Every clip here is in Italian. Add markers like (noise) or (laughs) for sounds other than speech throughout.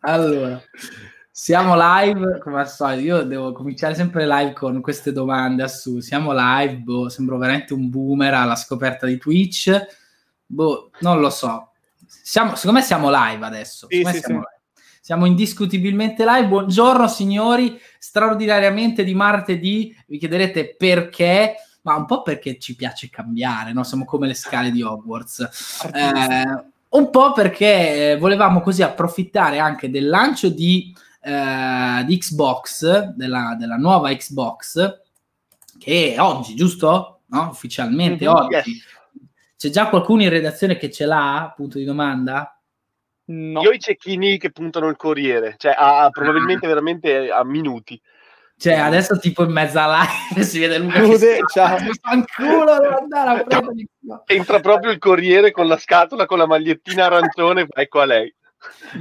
allora, siamo live, come al solito, io devo cominciare sempre live con queste domande a su. Siamo live, boh, sembro veramente un boomer alla scoperta di Twitch. Boh, non lo so. Siamo, secondo me siamo live adesso. Sì, sì, siamo, live. siamo indiscutibilmente live. Buongiorno signori, straordinariamente di martedì. Vi chiederete perché? Ma un po' perché ci piace cambiare, no? Siamo come le scale di Hogwarts. Eh, un po' perché volevamo così approfittare anche del lancio di, eh, di Xbox, della, della, nuova Xbox, che è oggi, giusto? No? Ufficialmente mm-hmm, oggi. Yes. C'è già qualcuno in redazione che ce l'ha? Punto di domanda? No. Io ho i cecchini che puntano il Corriere, cioè a, probabilmente ah. veramente a minuti. Cioè, adesso tipo in mezzo alla live si vede Luca Ude, che ciao. fanculo, devo andare a prendere. Entra proprio il Corriere con la scatola, con la magliettina arancione, ecco a lei.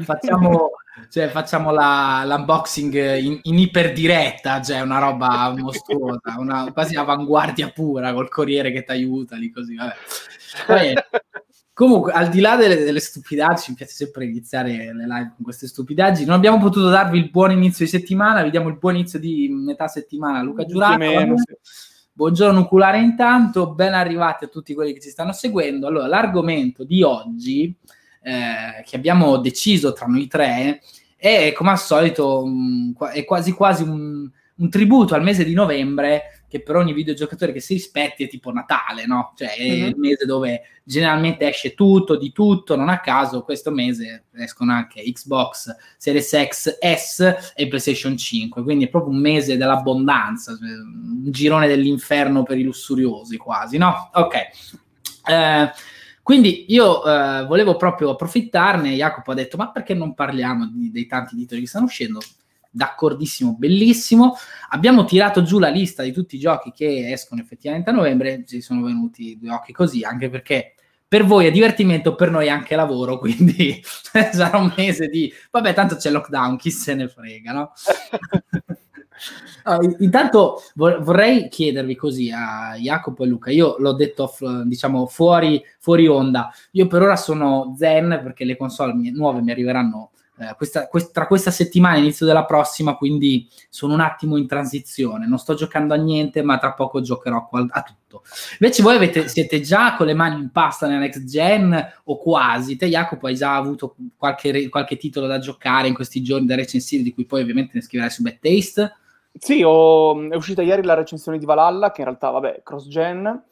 Facciamo, cioè, facciamo la, l'unboxing in, in iperdiretta, cioè una roba mostruosa, una, quasi avanguardia pura col Corriere che ti aiuta lì così, vabbè. Poi, Comunque, al di là delle, delle, stupidaggini, mi piace sempre iniziare le live con queste stupidaggini. Non abbiamo potuto darvi il buon inizio di settimana, vi diamo il buon inizio di metà settimana. Luca Giurato. Buongiorno nuculare intanto, ben arrivati a tutti quelli che ci stanno seguendo. Allora, l'argomento di oggi, eh, che abbiamo deciso tra noi tre, è come al solito, um, è quasi quasi un, un tributo al mese di novembre che per ogni videogiocatore che si rispetti è tipo Natale, no? Cioè è mm-hmm. il mese dove generalmente esce tutto, di tutto, non a caso questo mese escono anche Xbox Series X S e PlayStation 5, quindi è proprio un mese dell'abbondanza, cioè, un girone dell'inferno per i lussuriosi quasi, no? Ok. Eh, quindi io eh, volevo proprio approfittarne, Jacopo ha detto ma perché non parliamo di, dei tanti titoli che stanno uscendo? D'accordissimo, bellissimo. Abbiamo tirato giù la lista di tutti i giochi che escono effettivamente a novembre, ci sono venuti due occhi così, anche perché per voi è divertimento, per noi è anche lavoro, (laughs) quindi (laughs) sarà un mese di... Vabbè, tanto c'è lockdown, chi se ne frega, no? (laughs) Uh, intanto vorrei chiedervi così a Jacopo e Luca, io l'ho detto diciamo fuori, fuori onda, io per ora sono zen perché le console nuove mi arriveranno eh, questa, quest- tra questa settimana e l'inizio della prossima, quindi sono un attimo in transizione. Non sto giocando a niente, ma tra poco giocherò a tutto. Invece voi avete, siete già con le mani in pasta nella next gen o quasi? Te, Jacopo, hai già avuto qualche, qualche titolo da giocare in questi giorni da recensire, di cui poi ovviamente ne scriverai su Bad Taste? Sì, ho, è uscita ieri la recensione di Valhalla, che in realtà, vabbè, cross-gen,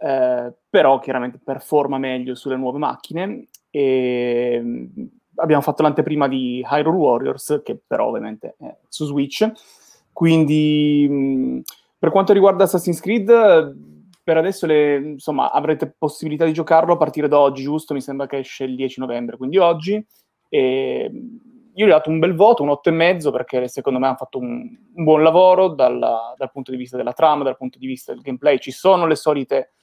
eh, però chiaramente performa meglio sulle nuove macchine. E abbiamo fatto l'anteprima di Hyrule Warriors, che però ovviamente è su Switch. Quindi, per quanto riguarda Assassin's Creed, per adesso le, insomma, avrete possibilità di giocarlo a partire da oggi, giusto? Mi sembra che esce il 10 novembre, quindi oggi. E io gli ho dato un bel voto, un 8,5, perché secondo me hanno fatto un, un buon lavoro dalla, dal punto di vista della trama, dal punto di vista del gameplay. Ci sono le solite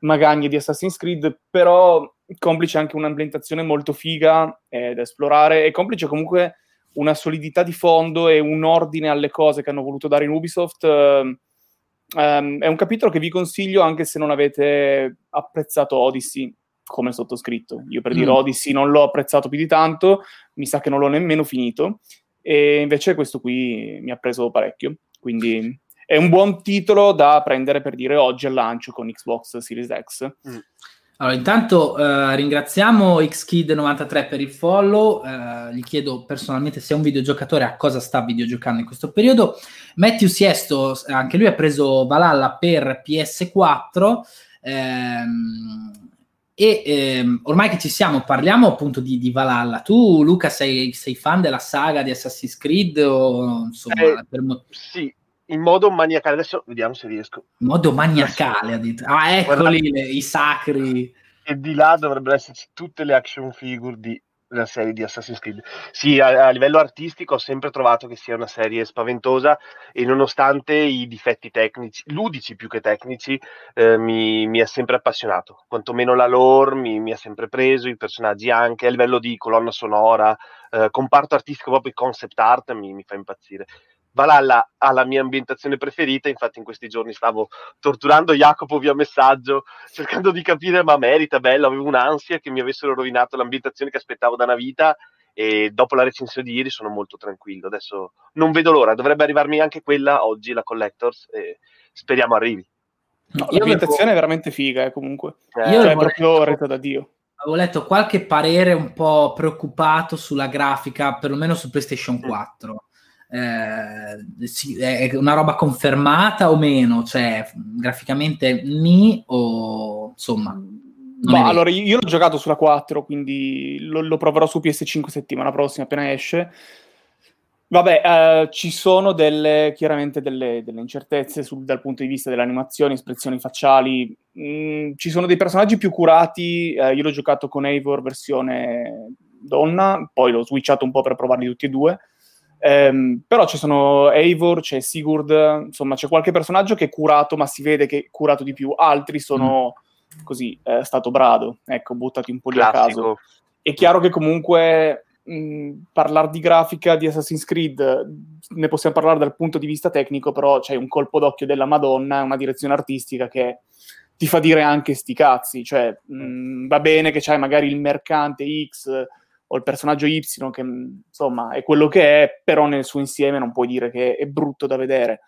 magagne di Assassin's Creed, però complice anche un'ambientazione molto figa eh, da esplorare e complice comunque una solidità di fondo e un ordine alle cose che hanno voluto dare in Ubisoft. Um, è un capitolo che vi consiglio anche se non avete apprezzato Odyssey come sottoscritto. Io per mm. dire Odyssey non l'ho apprezzato più di tanto, mi sa che non l'ho nemmeno finito e invece questo qui mi ha preso parecchio. Quindi è un buon titolo da prendere per dire oggi al lancio con Xbox Series X. Mm. Allora, intanto eh, ringraziamo XKid93 per il follow, eh, gli chiedo personalmente se è un videogiocatore a cosa sta videogiocando in questo periodo. Matthew Siesto, anche lui ha preso Valhalla per PS4 ehm, e ehm, ormai che ci siamo parliamo appunto di, di Valhalla. Tu Luca sei, sei, fan della saga di Assassin's Creed o insomma... Eh, per... Sì, in modo maniacale. Adesso vediamo se riesco. In modo maniacale, ha detto. Ah, eccoli le, i sacri. E di là dovrebbero esserci tutte le action figure di, della serie di Assassin's Creed. Sì, a, a, livello artistico ho sempre trovato che sia una serie spaventosa e nonostante i difetti tecnici, ludici più che tecnici, eh, mi, mi, ha sempre appassionato. Quantomeno la lore mi, mi, ha sempre preso, i personaggi anche, a livello di colonna sonora, eh, comparto artistico, proprio il concept art mi, mi fa impazzire. Valhalla ha la mia ambientazione preferita, infatti in questi giorni stavo torturando Jacopo via messaggio, cercando di capire ma merita, bello, avevo un'ansia che mi avessero rovinato l'ambientazione che aspettavo da una vita e dopo la recensione di ieri sono molto tranquillo. Adesso non vedo l'ora, dovrebbe arrivarmi anche quella oggi, la Collectors, e speriamo arrivi. No, l'ambientazione avevo... è veramente figa, eh, comunque. Eh, io cioè, è proprio retta da Dio. Avevo letto qualche parere un po' preoccupato sulla grafica, perlomeno su PlayStation 4. Eh, sì, è una roba confermata o meno? Cioè, graficamente mi o insomma ma allora io l'ho giocato sulla 4, quindi lo, lo, proverò su PS5 settimana prossima appena esce. Vabbè, eh, ci sono delle, chiaramente delle, delle incertezze sul, dal punto di vista delle animazioni, espressioni facciali. Mm, ci sono dei personaggi più curati. Eh, io l'ho giocato con Eivor versione donna, poi l'ho switchato un po' per provarli tutti e due. Um, però ci sono Eivor, c'è Sigurd, insomma c'è qualche personaggio che è curato, ma si vede che è curato di più. Altri sono... Mm così è stato brado, ecco, buttati un po' lì a caso. È chiaro che comunque parlare di grafica di Assassin's Creed ne possiamo parlare dal punto di vista tecnico, però c'è un colpo d'occhio della Madonna, una direzione artistica che ti fa dire anche sti cazzi, cioè mh, va bene che c'hai magari il mercante X o il personaggio Y che insomma è quello che è, però nel suo insieme non puoi dire che è brutto da vedere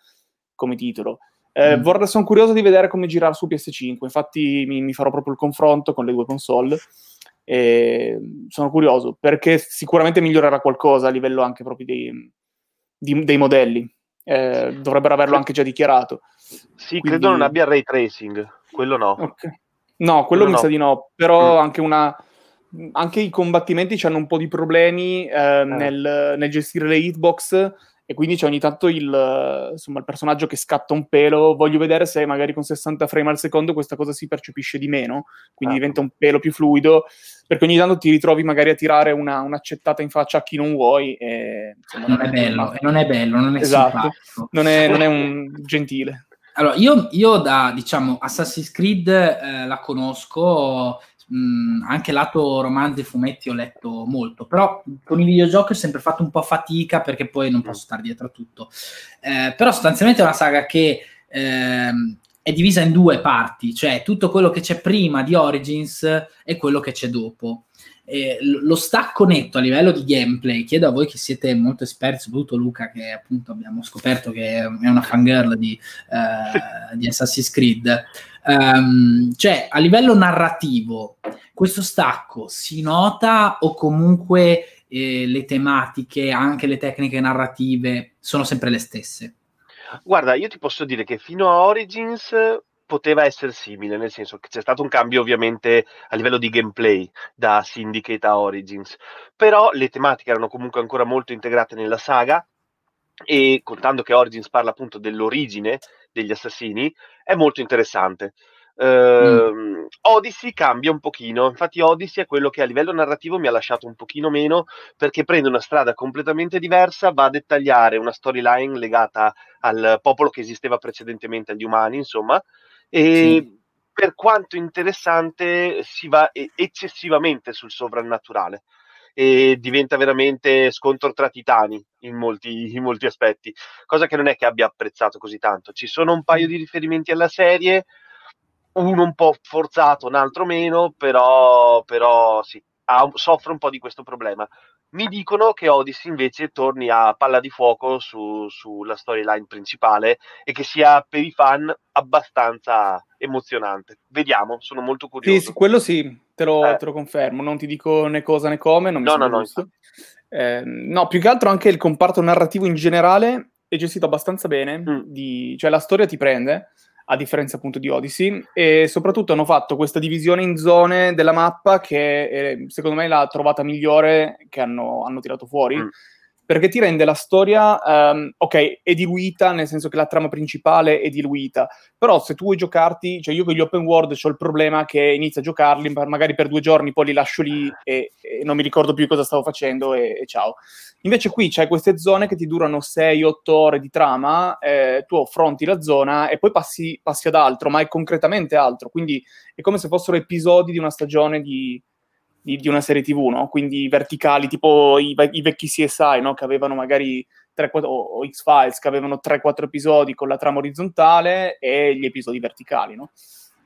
come titolo. Eh, mm. vorrei, sono curioso di vedere come girare su PS5, infatti mi, mi, farò proprio il confronto con le due console. E sono curioso perché sicuramente migliorerà qualcosa a livello anche proprio dei, di, dei modelli. Eh, dovrebbero averlo anche già dichiarato. Sì, Quindi... credo non abbia ray tracing, quello no. Okay. No, quello, quello mi no. sa di no, però mm. anche una anche i combattimenti hanno un po' di problemi eh, eh. Nel, nel, gestire le hitbox e quindi c'è ogni tanto il, insomma, il, personaggio che scatta un pelo. Voglio vedere se magari con 60 frame al secondo questa cosa si percepisce di meno, quindi ah. diventa un pelo più fluido, perché ogni tanto ti ritrovi magari a tirare una, un'accettata in faccia a chi non vuoi. E, insomma, non, non, è bello, non è bello, non è esatto. Non è, non è un (laughs) gentile. Allora, io, io, da, diciamo, Assassin's Creed eh, la conosco, mh, anche lato romanzi e fumetti ho letto molto, però con i videogiochi ho sempre fatto un po' fatica perché poi non posso stare dietro a tutto. Eh, però sostanzialmente è una saga che eh, è divisa in due parti, cioè tutto quello che c'è prima di Origins e quello che c'è dopo. Eh, lo stacco netto a livello di gameplay, chiedo a voi che siete molto esperti, soprattutto Luca, che appunto abbiamo scoperto che è una fangirl di, uh, di Assassin's Creed. Um, cioè, a livello narrativo, questo stacco si nota o comunque eh, le tematiche, anche le tecniche narrative sono sempre le stesse? Guarda, io ti posso dire che fino a Origins poteva essere simile, nel senso che c'è stato un cambio ovviamente a livello di gameplay da Syndicate a Origins, però le tematiche erano comunque ancora molto integrate nella saga e contando che Origins parla appunto dell'origine degli assassini, è molto interessante. Uh. Odyssey cambia un pochino, infatti Odyssey è quello che a livello narrativo mi ha lasciato un pochino meno perché prende una strada completamente diversa, va a dettagliare una storyline legata al popolo che esisteva precedentemente agli umani, insomma, e sì. per quanto interessante si va eccessivamente sul sovrannaturale e diventa veramente scontro tra titani in molti, in molti aspetti, cosa che non è che abbia apprezzato così tanto. Ci sono un paio di riferimenti alla serie, uno un po' forzato, un altro meno, però, però sì, ha, soffre un po' di questo problema. Mi dicono che Odyssey invece torni a palla di fuoco su, sulla storyline principale e che sia per i fan abbastanza emozionante. Vediamo, sono molto curioso. Sì, quello sì, te lo, eh. te lo, confermo. Non ti dico né cosa né come, non mi no, no, no, eh, no, più che altro anche il comparto narrativo in generale è gestito abbastanza bene, mm. di, cioè la storia ti prende a differenza appunto di Odyssey, e soprattutto hanno fatto questa divisione in zone della mappa che è, secondo me è la trovata migliore che hanno, hanno tirato fuori. Mm perché ti rende la storia, um, ok, è diluita, nel senso che la trama principale è diluita, però se tu vuoi giocarti, cioè io con gli open world ho il problema che inizio a giocarli, magari per due giorni, poi li lascio lì e, e non mi ricordo più cosa stavo facendo e, e, ciao. Invece qui c'hai queste zone che ti durano 6-8 ore di trama, eh, tu affronti la zona e poi passi, passi ad altro, ma è concretamente altro, quindi è come se fossero episodi di una stagione di di, di, una serie TV, no? Quindi verticali, tipo i, i vecchi CSI, no? Che avevano magari 3, 4, o, X-Files, che avevano 3-4 episodi con la trama orizzontale e gli episodi verticali, no?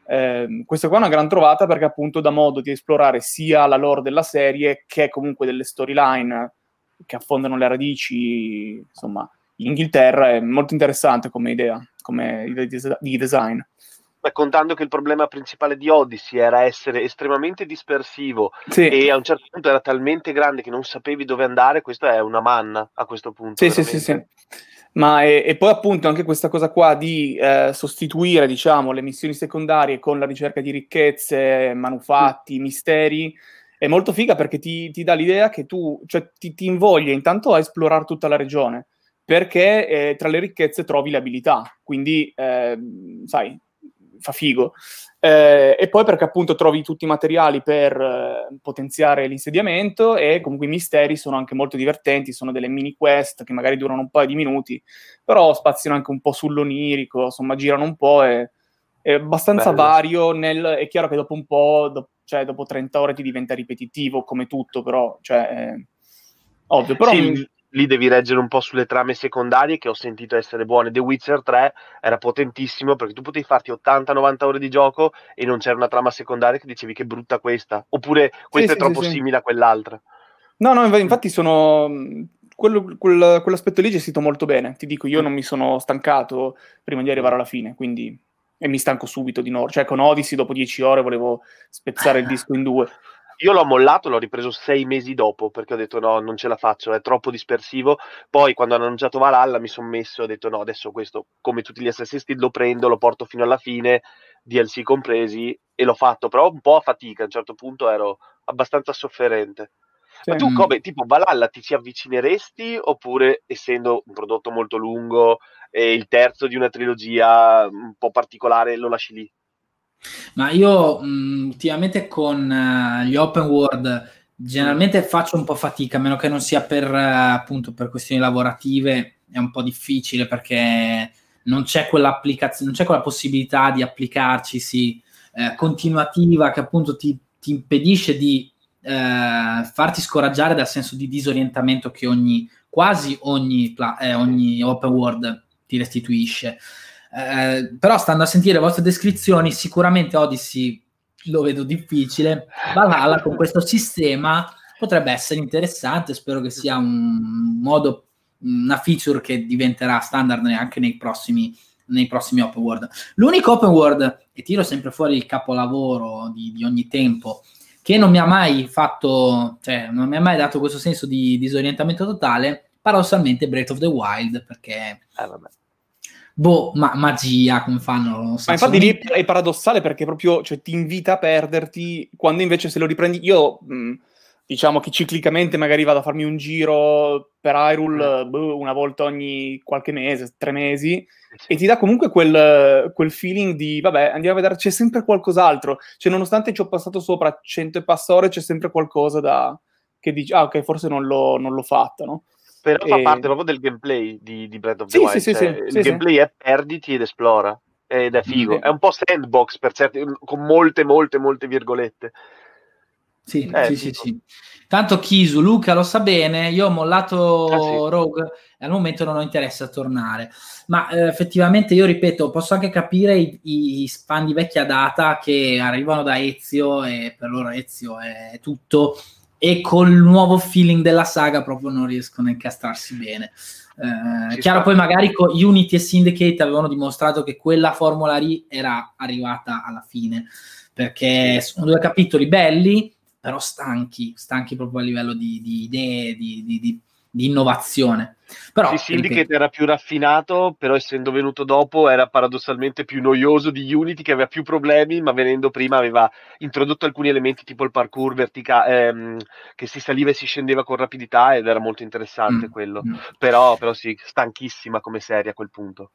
Eh, questa qua è una gran trovata perché appunto dà modo di esplorare sia la lore della serie che comunque delle storyline che affondano le radici, insomma, in Inghilterra è molto interessante come idea, come idea di design. Beh, contando che il problema principale di Odyssey era essere estremamente dispersivo sì. e a un certo punto era talmente grande che non sapevi dove andare, questa è una manna a questo punto. Sì, sì, sì, sì. Ma e, e, poi appunto anche questa cosa qua di eh, sostituire, diciamo, le missioni secondarie con la ricerca di ricchezze, manufatti, mm. misteri, è molto figa perché ti, ti, dà l'idea che tu, cioè ti, ti invoglia intanto a esplorare tutta la regione, perché eh, tra le ricchezze trovi le abilità, quindi, eh, sai, fa figo. Eh, e poi perché appunto trovi tutti i materiali per eh, potenziare l'insediamento e comunque i misteri sono anche molto divertenti, sono delle mini quest che magari durano un paio di minuti, però spaziano anche un po' sull'onirico, insomma girano un po' e è abbastanza Bello. vario. Nel, è chiaro che dopo un po', do, cioè dopo 30 ore ti diventa ripetitivo come tutto, però cioè, ovvio. Però sì, mi lì devi reggere un po' sulle trame secondarie che ho sentito essere buone. The Witcher 3 era potentissimo perché tu potevi farti 80-90 ore di gioco e non c'era una trama secondaria che dicevi che brutta questa, oppure questa sì, è sì, troppo sì, simile a quell'altra. No, no, infatti sono... Quello, quel, quell'aspetto lì gestito molto bene. Ti dico, io non mi sono stancato prima di arrivare alla fine, quindi... E mi stanco subito di nuovo. Cioè, con Odyssey dopo 10 ore volevo spezzare il disco in due. Io l'ho mollato, l'ho ripreso sei mesi dopo perché ho detto no, non ce la faccio, è troppo dispersivo. Poi quando hanno annunciato Valhalla mi sono messo e ho detto no, adesso questo, come tutti gli Assassin's Creed, lo prendo, lo porto fino alla fine, DLC compresi, e l'ho fatto, però un po' a fatica, a un certo punto ero abbastanza sofferente. Sì. Ma tu come, tipo Valhalla, ti ci avvicineresti oppure essendo un prodotto molto lungo e il terzo di una trilogia un po' particolare lo lasci lì? Ma io mh, ultimamente con uh, gli open world generalmente faccio un po' fatica, a meno che non sia per uh, appunto per questioni lavorative, è un po' difficile perché non c'è quell'applicazione, non c'è quella possibilità di applicarci sì, eh, continuativa che appunto ti, ti impedisce di eh, farti scoraggiare dal senso di disorientamento che ogni, quasi ogni, eh, ogni open world ti restituisce. Eh, però stando a sentire le vostre descrizioni, sicuramente Odyssey lo vedo difficile. Valhalla con questo sistema potrebbe essere interessante. Spero che sia un modo, una feature che diventerà standard anche nei prossimi, nei prossimi open world. L'unico open world, e tiro sempre fuori il capolavoro di, di ogni tempo, che non mi ha mai fatto, cioè non mi ha mai dato questo senso di disorientamento totale, paradossalmente Breath of the Wild, perché eh, boh, ma magia, come fanno? So, ma infatti lì è paradossale perché proprio cioè, ti invita a perderti, quando invece se lo riprendi... Io, mh, diciamo che ciclicamente magari vado a farmi un giro per Hyrule mm. boh, una volta ogni qualche mese, tre mesi, sì. e ti dà comunque quel, quel, feeling di, vabbè, andiamo a vedere, c'è sempre qualcos'altro. Cioè, nonostante ci ho passato sopra cento e passore, c'è sempre qualcosa da... che dici, ah, ok, forse non l'ho, non l'ho fatta, no? Però e... fa parte proprio del gameplay di, di Breath of the sì, Wild. Sì, cioè, sì, il sì, gameplay è perditi ed esplora. Ed è figo. È un po' sandbox per certi, con molte, molte, molte virgolette. Sì, eh, sì, sì, sì, Tanto Kisu, Luca lo sa bene, io ho mollato ah, sì. Rogue e al momento non ho interesse a tornare. Ma eh, effettivamente io ripeto, posso anche capire i, i, fan di vecchia data che arrivano da Ezio e per loro Ezio è tutto e col nuovo feeling della saga proprio non riescono a incastrarsi bene. Eh, chiaro, poi magari con Unity e Syndicate avevano dimostrato che quella formula lì era arrivata alla fine, perché sono due capitoli belli, però stanchi, stanchi proprio a livello di, di idee, di, di, di innovazione. Però, sì, Syndicate ripeto, era più raffinato, però essendo venuto dopo era paradossalmente più noioso di Unity che aveva più problemi, ma venendo prima aveva introdotto alcuni elementi tipo il parkour verticale, ehm, che si saliva e si scendeva con rapidità ed era molto interessante mm, quello. Mm. Però, però sì, stanchissima come serie a quel punto.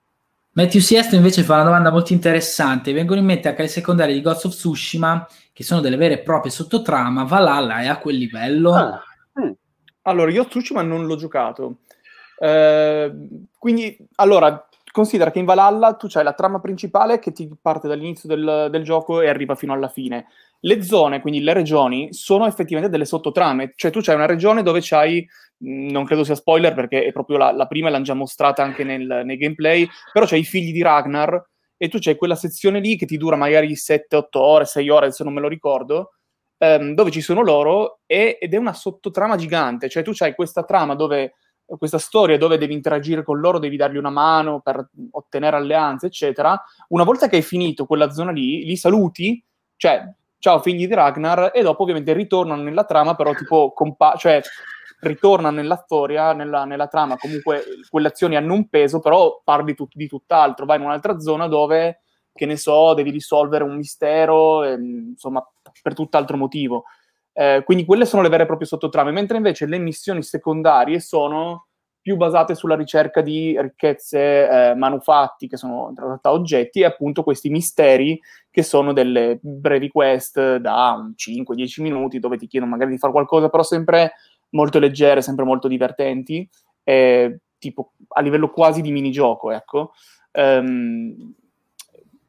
Matthew Siesto invece fa una domanda molto interessante. Vengono in mente anche le secondarie di Ghost of Tsushima, che sono delle vere e proprie sottotrama. Valhalla è a quel livello? Ah. Mm. Allora, io Tsushima non l'ho giocato. Eh, quindi, allora, considera che in Valhalla tu c'hai la trama principale che ti parte dall'inizio del, del, gioco e arriva fino alla fine. Le zone, quindi le regioni, sono effettivamente delle sottotrame. Cioè tu c'hai una regione dove c'hai, non credo sia spoiler perché è proprio la, la prima e l'hanno già mostrata anche nel, nei gameplay, però c'hai i figli di Ragnar e tu c'hai quella sezione lì che ti dura magari 7-8 ore, 6 ore, se non me lo ricordo, ehm, dove ci sono loro e, ed è una sottotrama gigante, cioè tu c'hai questa trama dove questa storia dove devi interagire con loro, devi dargli una mano per ottenere alleanze, eccetera. Una volta che hai finito quella zona lì, li saluti, cioè ciao figli di Ragnar, e dopo ovviamente ritornano nella trama, però tipo compa- cioè ritornano nella storia, nella, nella, trama, comunque quelle azioni hanno un peso, però parli tu- di tutt'altro, vai in un'altra zona dove, che ne so, devi risolvere un mistero, e, insomma, per tutt'altro motivo. Eh, quindi quelle sono le vere e proprie sottotrame, mentre invece le missioni secondarie sono più basate sulla ricerca di ricchezze, eh, manufatti che sono in realtà oggetti e appunto questi misteri che sono delle brevi quest da 5-10 minuti dove ti chiedono magari di fare qualcosa, però sempre molto leggere, sempre molto divertenti, eh, tipo a livello quasi di minigioco, ecco. Um,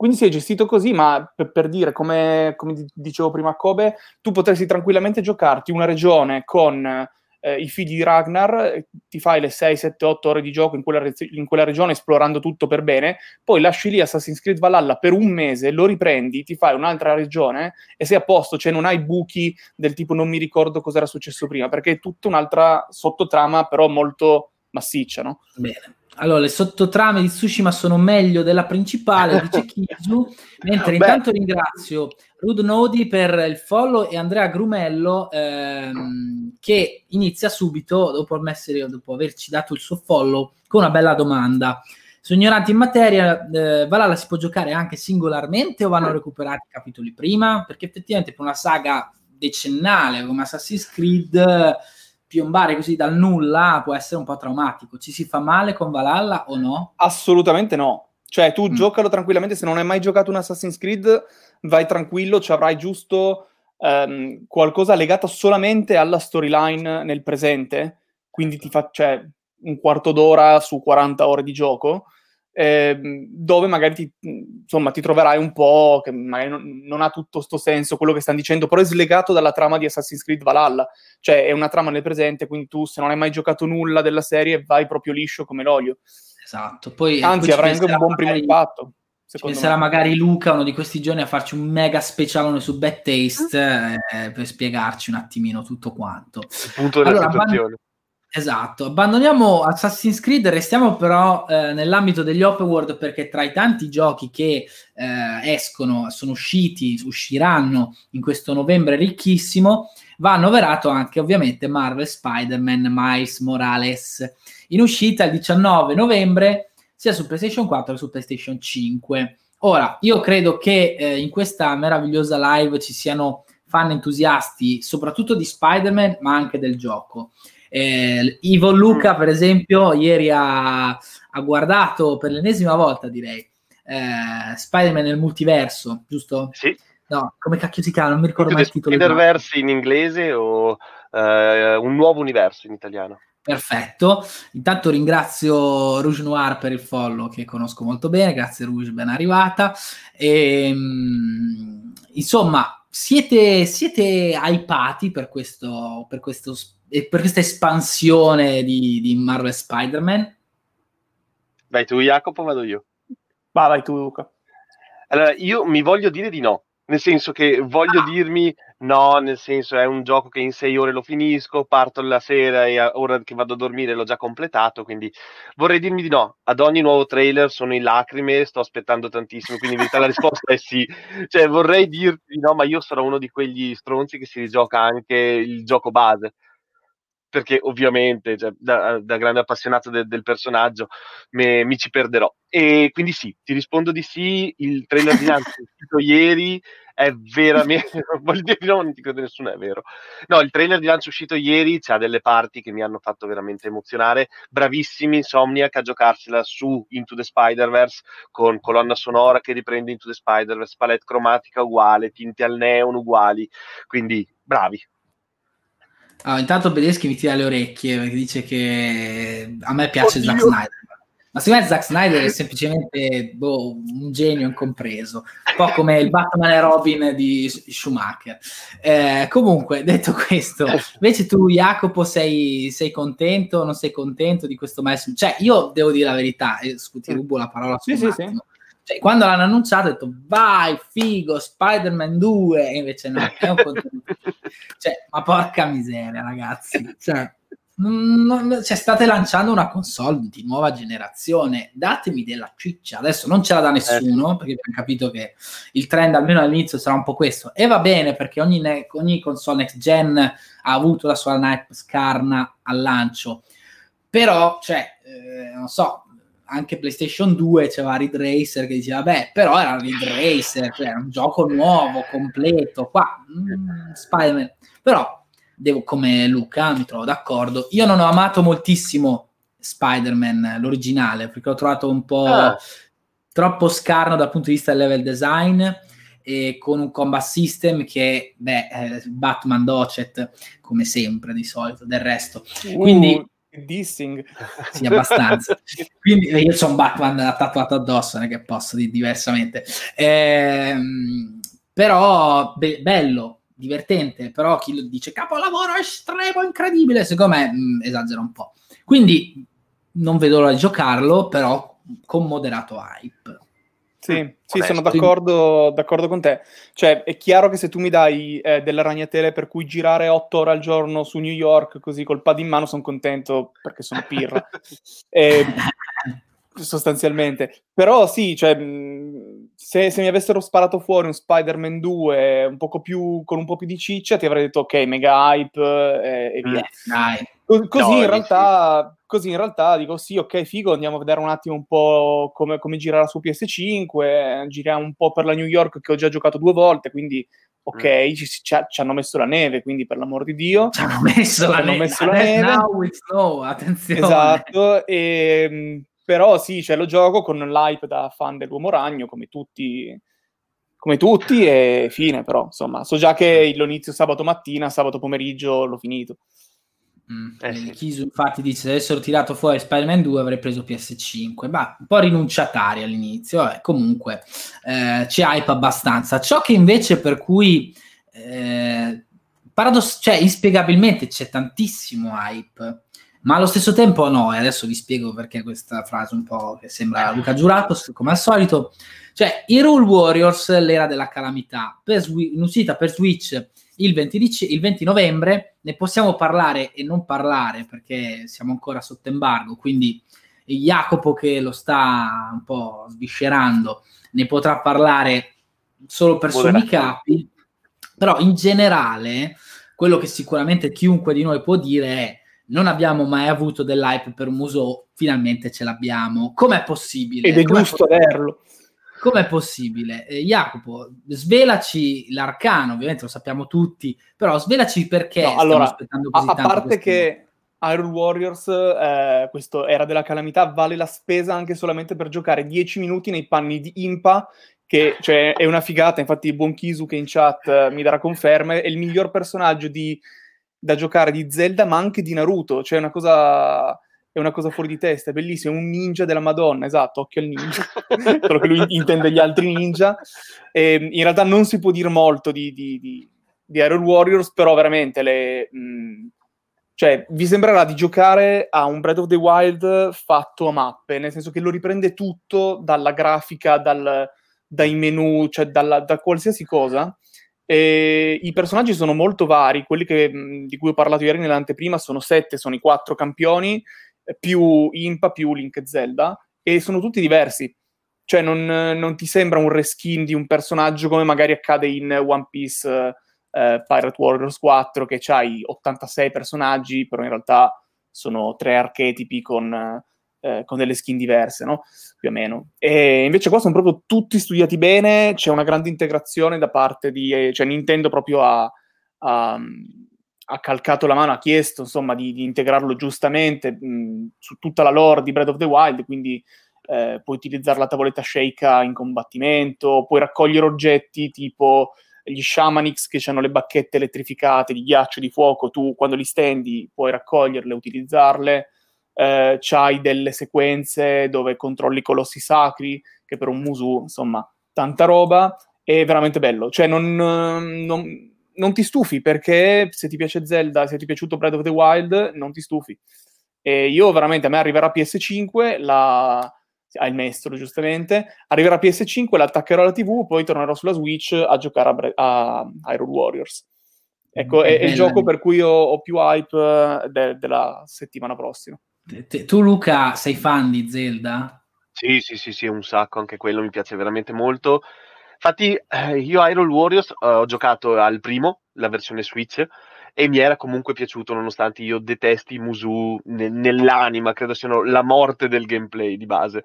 quindi si è gestito così, ma per, per dire, come, come, dicevo prima a Kobe, tu potresti tranquillamente giocarti una regione con eh, i figli di Ragnar, ti fai le 6, 7, 8 ore di gioco in quella, in quella, regione esplorando tutto per bene, poi lasci lì Assassin's Creed Valhalla per un mese, lo riprendi, ti fai un'altra regione e sei a posto, cioè non hai buchi del tipo non mi ricordo cosa era successo prima, perché è tutta un'altra sottotrama però molto massiccia, no? Bene. Allora, le sottotrame di Tsushima sono meglio della principale, dice (laughs) Kizu, mentre intanto ringrazio Rud Nodi per il follow e Andrea Grumello ehm, che inizia subito, dopo, essere, dopo, averci dato il suo follow, con una bella domanda. Sono ignoranti in materia, eh, Valhalla si può giocare anche singolarmente o vanno recuperati i capitoli prima? Perché effettivamente per una saga decennale come Assassin's Creed piombare così dal nulla può essere un po' traumatico. Ci si fa male con Valhalla o no? Assolutamente no. Cioè, tu mm. giocalo tranquillamente. Se non hai mai giocato un Assassin's Creed, vai tranquillo, ci avrai giusto um, qualcosa legato solamente alla storyline nel presente. Quindi ti fa cioè, un quarto d'ora su 40 ore di gioco eh, dove magari ti, insomma, ti troverai un po' che magari non, non ha tutto questo senso quello che stanno dicendo, però è slegato dalla trama di Assassin's Creed Valhalla, cioè è una trama nel presente, quindi tu se non hai mai giocato nulla della serie vai proprio liscio come l'olio. Esatto, poi, anzi poi avrai anche un buon primo impatto. Ci sarà magari Luca uno di questi giorni a farci un mega specialone su Bad Taste eh, per spiegarci un attimino tutto quanto. Il punto della allora, situazione. Esatto, abbandoniamo Assassin's Creed, restiamo però eh, nell'ambito degli open world perché tra i tanti giochi che eh, escono, sono usciti, usciranno in questo novembre ricchissimo, va annoverato anche ovviamente Marvel Spider-Man Miles Morales, in uscita il 19 novembre sia su PlayStation 4 che su PlayStation 5. Ora, io credo che eh, in questa meravigliosa live ci siano fan entusiasti soprattutto di Spider-Man ma anche del gioco. Eh, Ivo Luca, per esempio, ieri ha, ha guardato per l'ennesima volta, direi, eh, Spider-Man nel multiverso, giusto? Sì. No, come cacchio si chiama? Non mi ricordo mai il titolo. Spider-Verse in inglese o eh, Un nuovo universo in italiano. Perfetto, intanto ringrazio Rouge Noir per il follow che conosco molto bene, grazie Rouge, ben arrivata. E, ehm, insomma, siete, siete hypati per questo, per questo per questa espansione di, di Marvel Spider-Man? Vai tu Jacopo vado io? Va, vai tu Luca. Allora, io mi voglio dire di no, nel senso che voglio ah. dirmi no, nel senso è un gioco che in sei ore lo finisco, parto la sera e ora che vado a dormire l'ho già completato, quindi vorrei dirmi di no. Ad ogni nuovo trailer sono in lacrime, sto aspettando tantissimo, quindi in realtà la risposta è sì. Cioè vorrei dirti di no, ma io sarò uno di quegli stronzi che si rigioca anche il gioco base perché ovviamente cioè, da, da, grande appassionato de, del personaggio me, mi ci perderò. E quindi sì, ti rispondo di sì, il trailer di Nancy (laughs) uscito ieri è veramente, (laughs) vuol dire no, non ti credo nessuno, è vero. No, il trailer di lancio uscito ieri ha delle parti che mi hanno fatto veramente emozionare. Bravissimi Insomniac a giocarsela su Into the Spider-Verse con colonna sonora che riprende Into the Spider-Verse, palette cromatica uguale, tinte al neon uguali. Quindi bravi, allora, intanto Bedeschi mi tira le orecchie perché dice che a me piace Oddio. Zack Snyder. Ma secondo me Zack Snyder è semplicemente boh, un genio incompreso, un po' come il Batman e Robin di Schumacher. Eh, comunque, detto questo, invece tu Jacopo sei, sei contento o non sei contento di questo maestro? Cioè, io devo dire la verità, e scusi, rubo la parola sì, sì, sì. Cioè, quando l'hanno annunciato ho detto vai, figo, Spider-Man 2, e invece no, è un contenuto. (laughs) cioè, ma porca miseria, ragazzi. Cioè, non, cioè, state lanciando una console di nuova generazione, datemi della ciccia. Adesso non ce dà nessuno, eh. perché abbiamo capito che il trend almeno all'inizio sarà un po' questo. E va bene perché ogni, ne- ogni console next gen ha avuto la sua night scarna al lancio. Però, cioè, eh, non so, anche PlayStation 2 c'era Rid Racer che diceva, beh, però era Rid Racer, cioè era un gioco nuovo, completo. Qua, mm, Spider-Man. Però devo, come Luca, mi trovo d'accordo. Io non ho amato moltissimo Spider-Man, l'originale, perché l'ho trovato un po' ah. troppo scarno dal punto di vista del level design e con un combat system che, beh, eh, Batman Docet, come sempre di solito, del resto. Quindi... Uh. Dissing. Sì, abbastanza. (laughs) Quindi eh, io un Batman tatuato addosso, non è che posso dire diversamente. Ehm, però be- bello, divertente, però chi lo dice capolavoro estremo, incredibile, secondo me mh, mm, esagera un po'. Quindi non vedo l'ora di giocarlo, però con moderato hype. Sì, mm, sì sono d'accordo, d'accordo, con te. Cioè, è chiaro che se tu mi dai eh, delle ragnatele per cui girare otto ore al giorno su New York, così col pad in mano, sono contento perché sono pirra. (laughs) e, sostanzialmente. Però sì, cioè, se, se, mi avessero sparato fuori un Spider-Man 2 un poco più, con un po' più di ciccia, ti avrei detto ok, mega hype eh, e via. Co- così, no, in realtà, sì. così in realtà dico sì, ok, figo, andiamo a vedere un attimo un po' come, come girerà su PS5, giriamo un po' per la New York che ho già giocato due volte, quindi ok, mm. ci, ci, ci, hanno messo la neve, quindi per l'amor di Dio. Ci hanno messo la, hanno messo la neve. Now it's snow, attenzione. Esatto, e però sì, cioè, lo gioco con l'hype da fan dell'Uomo Ragno, come tutti, come tutti, e fine però, insomma, so già che lo inizio sabato mattina, sabato pomeriggio l'ho finito. Mm. Eh, sì. Chisu infatti dice se avessero tirato fuori Spider-Man 2 avrei preso PS5 ma un po' rinunciatari all'inizio eh, comunque eh, c'è hype abbastanza ciò che invece per cui eh, paradoss- cioè inspiegabilmente c'è tantissimo hype ma allo stesso tempo no, e adesso vi spiego perché questa frase un po' che sembra Luca Giurato, come al solito, cioè i Rule Warriors, l'era della calamità, per, in uscita per Switch il 20, dic- il 20, novembre, ne possiamo parlare e non parlare perché siamo ancora sotto embargo, quindi Jacopo che lo sta un po' sviscerando ne potrà parlare solo per sommi capi, però in generale quello che sicuramente chiunque di noi può dire è non abbiamo mai avuto dell'hype per un muso, finalmente ce l'abbiamo. Com'è possibile? Ed è Com'è giusto possibile? averlo. Com'è possibile? Eh, Jacopo, svelaci l'arcano, ovviamente lo sappiamo tutti, però svelaci perché no, allora, aspettando così a, a parte che Iron Warriors, eh, questo era della calamità, vale la spesa anche solamente per giocare 10 minuti nei panni di Impa, che cioè, è una figata, infatti il buon Kisu che in chat eh, mi darà conferme, è il miglior personaggio di da giocare di Zelda, ma anche di Naruto. Cioè, è una cosa, è una cosa fuori di testa, è bellissimo. È un ninja della Madonna, esatto, occhio al ninja. (laughs) Solo che lui intende gli altri ninja. E, ehm, in realtà non si può dire molto di, di, di, di Iron Warriors, però veramente le. Mh, mm, cioè, vi sembrerà di giocare a un Breath of the Wild fatto a mappe, nel senso che lo riprende tutto dalla grafica, dal, dai menu, cioè dalla, da qualsiasi cosa e I personaggi sono molto vari, quelli che, di cui ho parlato ieri nell'anteprima sono sette, sono i quattro campioni, eh, più Impa, più Link Zelda, e sono tutti diversi. Cioè non, non ti sembra un reskin di un personaggio come magari accade in One Piece eh, Pirate Warriors 4, che c'hai 86 personaggi, però in realtà sono tre archetipi con eh, con delle skin diverse, no? Più o meno. E invece qua sono proprio tutti studiati bene, c'è una grande integrazione da parte di... Eh, cioè Nintendo proprio ha, ha, ha, calcato la mano, ha chiesto insomma di, di integrarlo giustamente mh, su tutta la lore di Breath of the Wild, quindi eh, puoi utilizzare la tavoletta Sheikah in combattimento, puoi raccogliere oggetti tipo gli Shamanix che hanno le bacchette elettrificate di ghiaccio di fuoco, tu quando li stendi puoi raccoglierle utilizzarle eh, c'hai delle sequenze dove controlli colossi sacri, che per un Musu, insomma, tanta roba, è veramente bello. Cioè, non, non, non ti stufi, perché se ti piace Zelda, se ti è piaciuto Breath of the Wild, non ti stufi. E io veramente, a me arriverà PS5, la, il mestolo giustamente, arriverà a PS5, l'attaccherò alla TV, poi tornerò sulla Switch a giocare a, Bre- a Iron Warriors. Ecco, è, è, il gioco per cui ho, ho più hype eh, de- della settimana prossima. Tu Luca sei fan di Zelda? Sì, sì, sì, sì, un sacco, anche quello mi piace veramente molto. Infatti eh, io Iron Warriors eh, ho giocato al primo, la versione Switch, e mi era comunque piaciuto nonostante io detesti Musu ne- nell'anima, credo siano la morte del gameplay di base.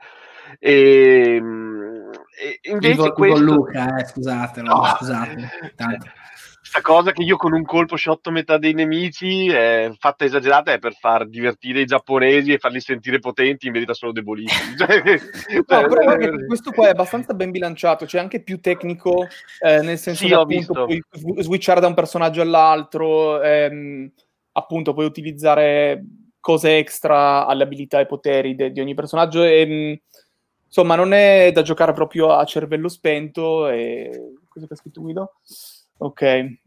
E, e invece Vivo questo... con Luca, eh, scusatelo, no. scusate. Tanto (laughs) questa cosa che io con un colpo sciotto metà dei nemici, è fatta esagerata, è per far divertire i giapponesi e farli sentire potenti in verità sono debolissimi. (laughs) (laughs) Cioè, no, cioè, però eh, questo qua è abbastanza ben bilanciato, cioè anche più tecnico, eh, nel senso sì, che appunto puoi switchare da un personaggio all'altro, ehm, appunto puoi utilizzare cose extra alle abilità e poteri de- di ogni personaggio e ehm, insomma non è da giocare proprio a cervello spento e... cosa che ha scritto Guido? Ok,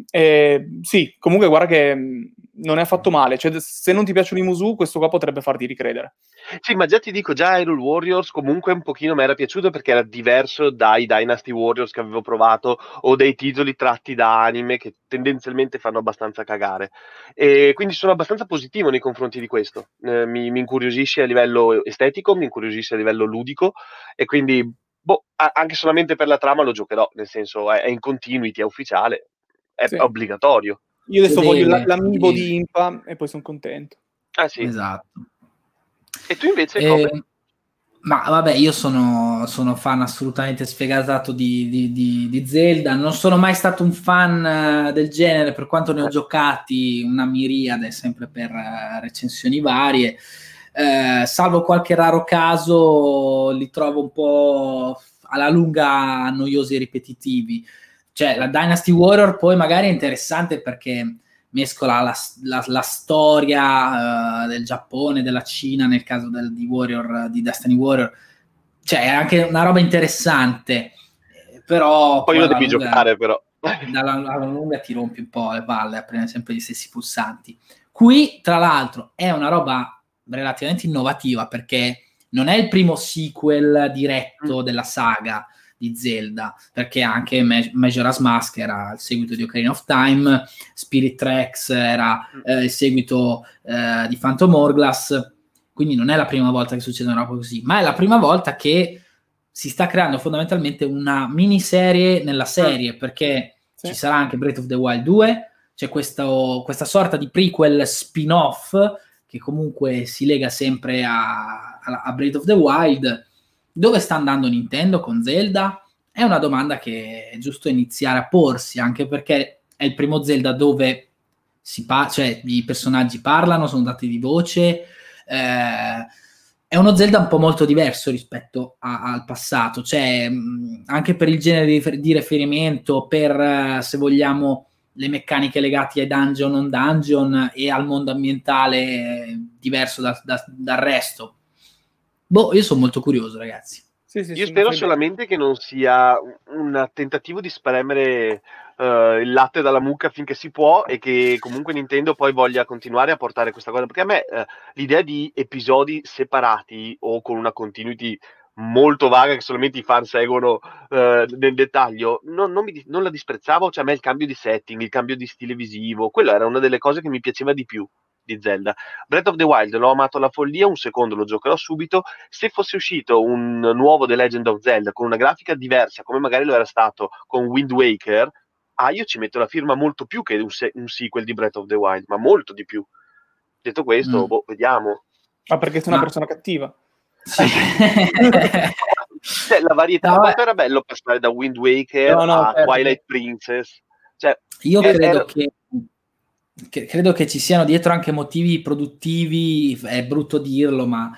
eh, sì, comunque guarda che mm, non è affatto male, cioè, se non ti piacciono i Musu questo qua potrebbe farti ricredere. Sì, ma già ti dico, già Hyrule Warriors comunque un pochino mi era piaciuto perché era diverso dai Dynasty Warriors che avevo provato o dei titoli tratti da anime che tendenzialmente fanno abbastanza cagare. E quindi sono abbastanza positivo nei confronti di questo. Eh, mi, mi incuriosisce a livello estetico, mi incuriosisce a livello ludico e quindi boh, anche solamente per la trama lo giocherò, nel senso è, è in continuity, è ufficiale, è, sì. obbligatorio. Io adesso voglio la, l'amiibo di Impa e poi sono contento. Ah sì. Esatto. E tu invece eh, come? Ma vabbè, io sono, sono fan assolutamente sfegatato di, di, di, di, Zelda. Non sono mai stato un fan uh, del genere, per quanto ne ho giocati una miriade, sempre per uh, recensioni varie. Eh, salvo qualche raro caso, li trovo un po' alla lunga noiosi e ripetitivi. Cioè, la Dynasty Warrior poi magari è interessante perché mescola la, la, la storia uh, del Giappone, della Cina, nel caso del, di Warrior, di Destiny Warrior. Cioè, è anche una roba interessante, però... Poi lo devi lunga, giocare, però. Dalla, alla lunga ti rompi un po' le palle a prendere sempre gli stessi pulsanti. Qui, tra l'altro, è una roba relativamente innovativa perché non è il primo sequel diretto mm. della saga di Zelda, perché anche Majora's Mask era il seguito di Ocarina of Time, Spirit Tracks era mm. eh, il seguito eh, di Phantom Hourglass, quindi non è la prima volta che succede una roba così, ma è la prima volta che si sta creando fondamentalmente una miniserie nella serie, perché sì. ci sarà anche Breath of the Wild 2, c'è questo, questa sorta di prequel spin-off che comunque si lega sempre a, a, a Breath of the Wild. Dove sta andando Nintendo con Zelda? È una domanda che è giusto iniziare a porsi, anche perché è il primo Zelda dove pa- cioè, i personaggi parlano, sono dati di voce. Eh, è uno Zelda un po' molto diverso rispetto a, al passato, cioè mh, anche per il genere di, di riferimento, per uh, se vogliamo le meccaniche legate ai dungeon non dungeon e al mondo ambientale diverso da, da, dal resto. Boh, io sono molto curioso, ragazzi. Sì, sì, io sì, spero solamente che non sia un tentativo di spremere uh, il latte dalla mucca finché si può e che comunque Nintendo poi voglia continuare a portare questa cosa. Perché a me uh, l'idea di episodi separati o con una continuity molto vaga che solamente i fan seguono eh, nel dettaglio, non, non, mi, non, la disprezzavo, cioè a me il cambio di setting, il cambio di stile visivo, quello era una delle cose che mi piaceva di più di Zelda. Breath of the Wild l'ho amato alla follia, un secondo lo giocherò subito, se fosse uscito un nuovo The Legend of Zelda con una grafica diversa, come magari lo era stato con Wind Waker, ah, io ci metto la firma molto più che un, se- un sequel di Breath of the Wild, ma molto di più. Detto questo, mm. boh, vediamo. Ma perché sei una ma... persona cattiva? Sì. cioè, la varietà no, era bello passare da Wind Waker no, no, a per... Twilight Princess. Cioè, Io credo era... che, che, credo che ci siano dietro anche motivi produttivi, è brutto dirlo, ma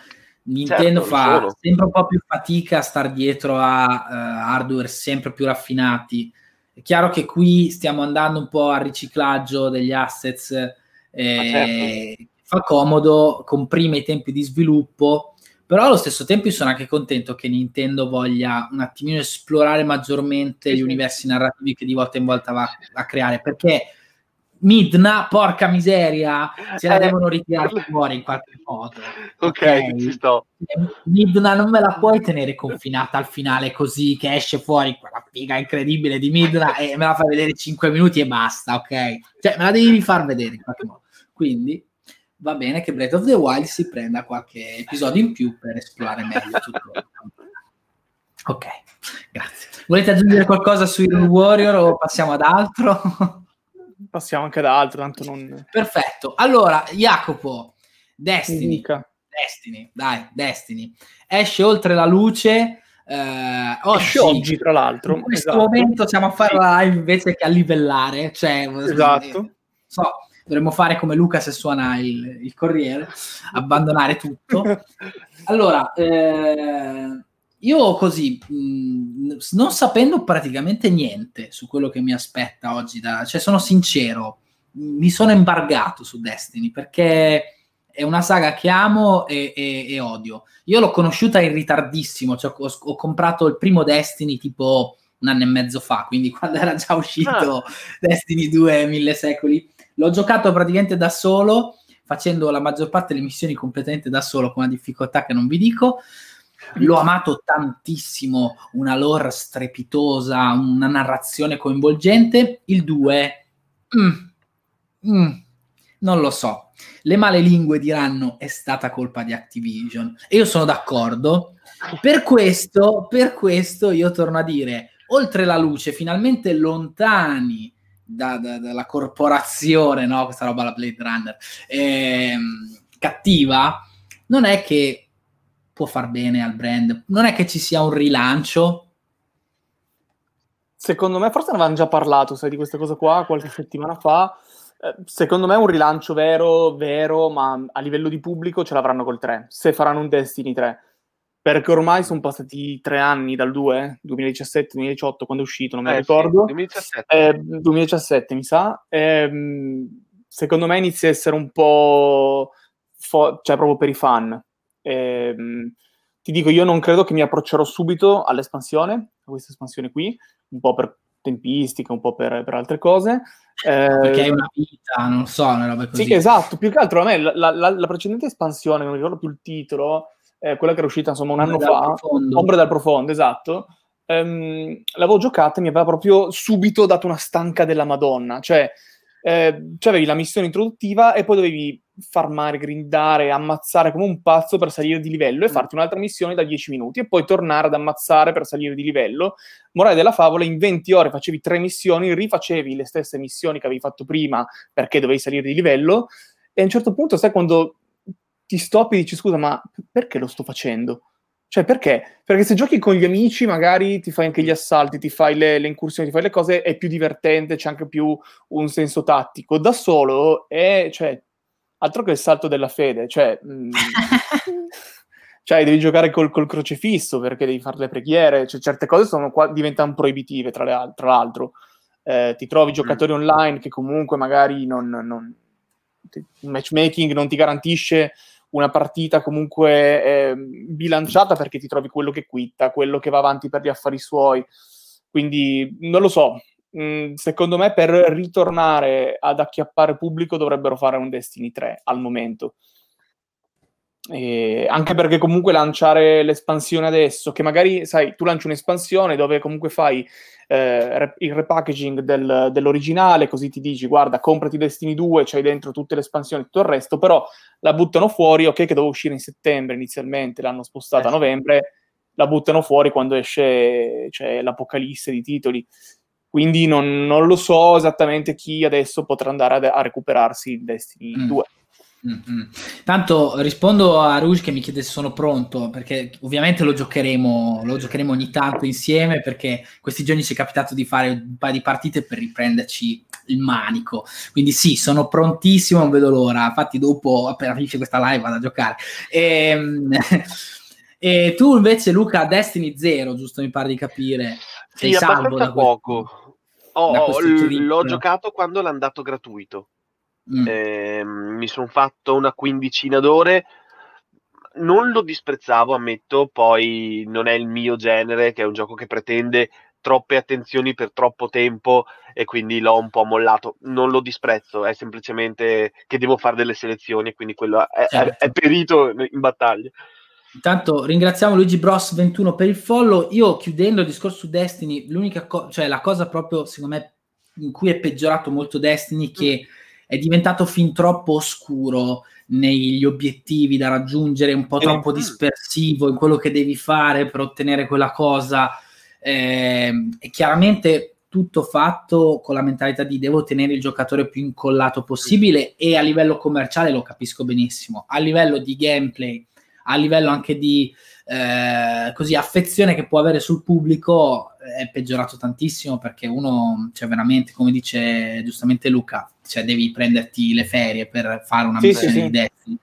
Nintendo certo, fa sempre un po' più fatica a star dietro a uh, hardware sempre più raffinati. È chiaro che qui stiamo andando un po' al riciclaggio degli assets, eh, certo. fa comodo, comprime i tempi di sviluppo però allo stesso tempo sono anche contento che Nintendo voglia un attimino esplorare maggiormente gli universi narrativi che di volta in volta va a creare, perché Midna, porca miseria, se la eh, devono ritirare fuori in qualche modo. (laughs) Ok, okay. ci sto. Midna non me la puoi tenere confinata al finale così che esce fuori quella figa incredibile di Midna e me la fai vedere 5 minuti e basta, ok? Cioè, me la devi far vedere in qualche modo. Quindi va bene che Breath of the Wild si prenda qualche episodio in più per esplorare meglio tutto. Ok, grazie. Volete aggiungere qualcosa su Hero Warrior o passiamo ad altro? passiamo anche ad altro, tanto non... Perfetto. Allora, Jacopo, Destiny. Destiny, dai, Destiny. Esce oltre la luce. Eh, oggi, oggi, tra l'altro. In questo esatto. momento siamo a fare la live invece che a livellare. Cioè, esatto. So, dovremmo fare come Luca se suona il, il Corriere, abbandonare tutto. Allora, eh, io così, mh, non sapendo praticamente niente su quello che mi aspetta oggi, da, cioè sono sincero, mi sono imbargato su Destiny perché è una saga che amo e, e, e odio. Io l'ho conosciuta in ritardissimo, cioè ho, ho, comprato il primo Destiny tipo un anno e mezzo fa, quindi quando era già uscito ah. Destiny 2 Mille Secoli. L'ho giocato praticamente da solo, facendo la maggior parte delle missioni completamente da solo, con una difficoltà che non vi dico. L'ho amato tantissimo, una lore strepitosa, una narrazione coinvolgente. Il 2, mm, mm, non lo so. Le male lingue diranno è stata colpa di Activision. E io sono d'accordo. Per questo, per questo io torno a dire, oltre la luce, finalmente lontani da, da, dalla corporazione, no? Questa roba la Blade Runner, ehm, cattiva, non è che può far bene al brand. Non è che ci sia un rilancio. Secondo me, forse ne avevamo già parlato, sai, di questa cosa qua qualche settimana fa. Eh, secondo me un rilancio vero, vero, ma a livello di pubblico ce l'avranno col 3, se faranno un Destiny 3. Perché ormai sono passati tre anni dal 2, 2017-2018, quando è uscito, non me lo eh, ricordo. Sì, 2017. Eh, 2017, mi sa. Eh, secondo me inizia a essere un po'... Fo- cioè, proprio per i fan. Eh, ti dico, io non credo che mi approccerò subito all'espansione, a questa espansione qui, un po' per tempistica, un po' per, per altre cose. Eh, Perché è una vita, non so, una roba così. Sì, esatto, più che altro a me la, la, la precedente espansione, non mi ricordo più il titolo, eh, quella che era uscita insomma un anno fa, Ombre dal profondo, esatto, ehm, l'avevo giocata e mi aveva proprio subito dato una stanca della Madonna, cioè, eh, cioè avevi la missione introduttiva e poi dovevi farmare, grindare, ammazzare come un pazzo per salire di livello e mm. farti un'altra missione da 10 minuti e poi tornare ad ammazzare per salire di livello. Morale della favola, in 20 ore facevi tre missioni, rifacevi le stesse missioni che avevi fatto prima perché dovevi salire di livello e a un certo punto, sai, quando ti stoppi e dici scusa, ma perché lo sto facendo? Cioè, perché? Perché se giochi con gli amici, magari ti fai anche gli assalti, ti fai le, le, incursioni, ti fai le cose, è più divertente, c'è anche più un senso tattico. Da solo è, cioè, altro che il salto della fede, cioè, mh, mm, (laughs) cioè devi giocare col, col, crocefisso perché devi fare le preghiere, cioè, certe cose sono qua, diventano proibitive, tra, le, tra l'altro. Eh, ti trovi giocatori mm. online che comunque magari non, non, il matchmaking non ti garantisce una partita comunque eh, bilanciata perché ti trovi quello che quitta, quello che va avanti per gli affari suoi. Quindi non lo so. Mm, secondo me per ritornare ad acchiappare pubblico dovrebbero fare un Destiny 3 al momento. E anche perché comunque lanciare l'espansione adesso, che magari sai, tu lanci un'espansione dove comunque fai eh, il repackaging del, dell'originale, così ti dici guarda, comprati Destiny 2, c'hai dentro tutte le espansioni e tutto il resto, però la buttano fuori, ok, che doveva uscire in settembre inizialmente, l'hanno spostata a eh. novembre, la buttano fuori quando esce cioè, l'apocalisse di titoli. Quindi non, non, lo so esattamente chi adesso potrà andare a, a recuperarsi il Destiny mm. 2. Mm-hmm. Tanto rispondo a Rouge che mi chiede se sono pronto, perché ovviamente lo giocheremo, lo giocheremo ogni tanto insieme, perché questi giorni ci è capitato di fare un paio di partite per riprenderci il manico. Quindi sì, sono prontissimo, non vedo l'ora. Infatti dopo, appena finisce questa live, vado a giocare. E, ehm, (laughs) e tu invece, Luca, Destiny 0, giusto mi pare di capire. Sei sì, salvo da poco. Oh, oh, l'ho giocato quando l'ha andato gratuito. Mm. Eh, mi sono fatto una quindicina d'ore. Non lo disprezzavo, ammetto, poi non è il mio genere, che è un gioco che pretende troppe attenzioni per troppo tempo e quindi l'ho un po' mollato. Non lo disprezzo, è semplicemente che devo fare delle selezioni e quindi quello è, certo. è, è perito in battaglia. Intanto ringraziamo Luigi Bros 21 per il follow. Io chiudendo il discorso su Destiny, l'unica cosa, cioè la cosa proprio secondo me in cui è peggiorato molto Destiny che è diventato fin troppo oscuro negli obiettivi da raggiungere, un po' troppo dispersivo in quello che devi fare per ottenere quella cosa. Eh, e chiaramente tutto fatto con la mentalità di devo tenere il giocatore più incollato possibile e a livello commerciale lo capisco benissimo. A livello di gameplay a livello anche di eh, così, affezione che può avere sul pubblico è peggiorato tantissimo perché uno, cioè veramente, come dice giustamente Luca, cioè devi prenderti le ferie per fare una sì, missione sì, di Destiny.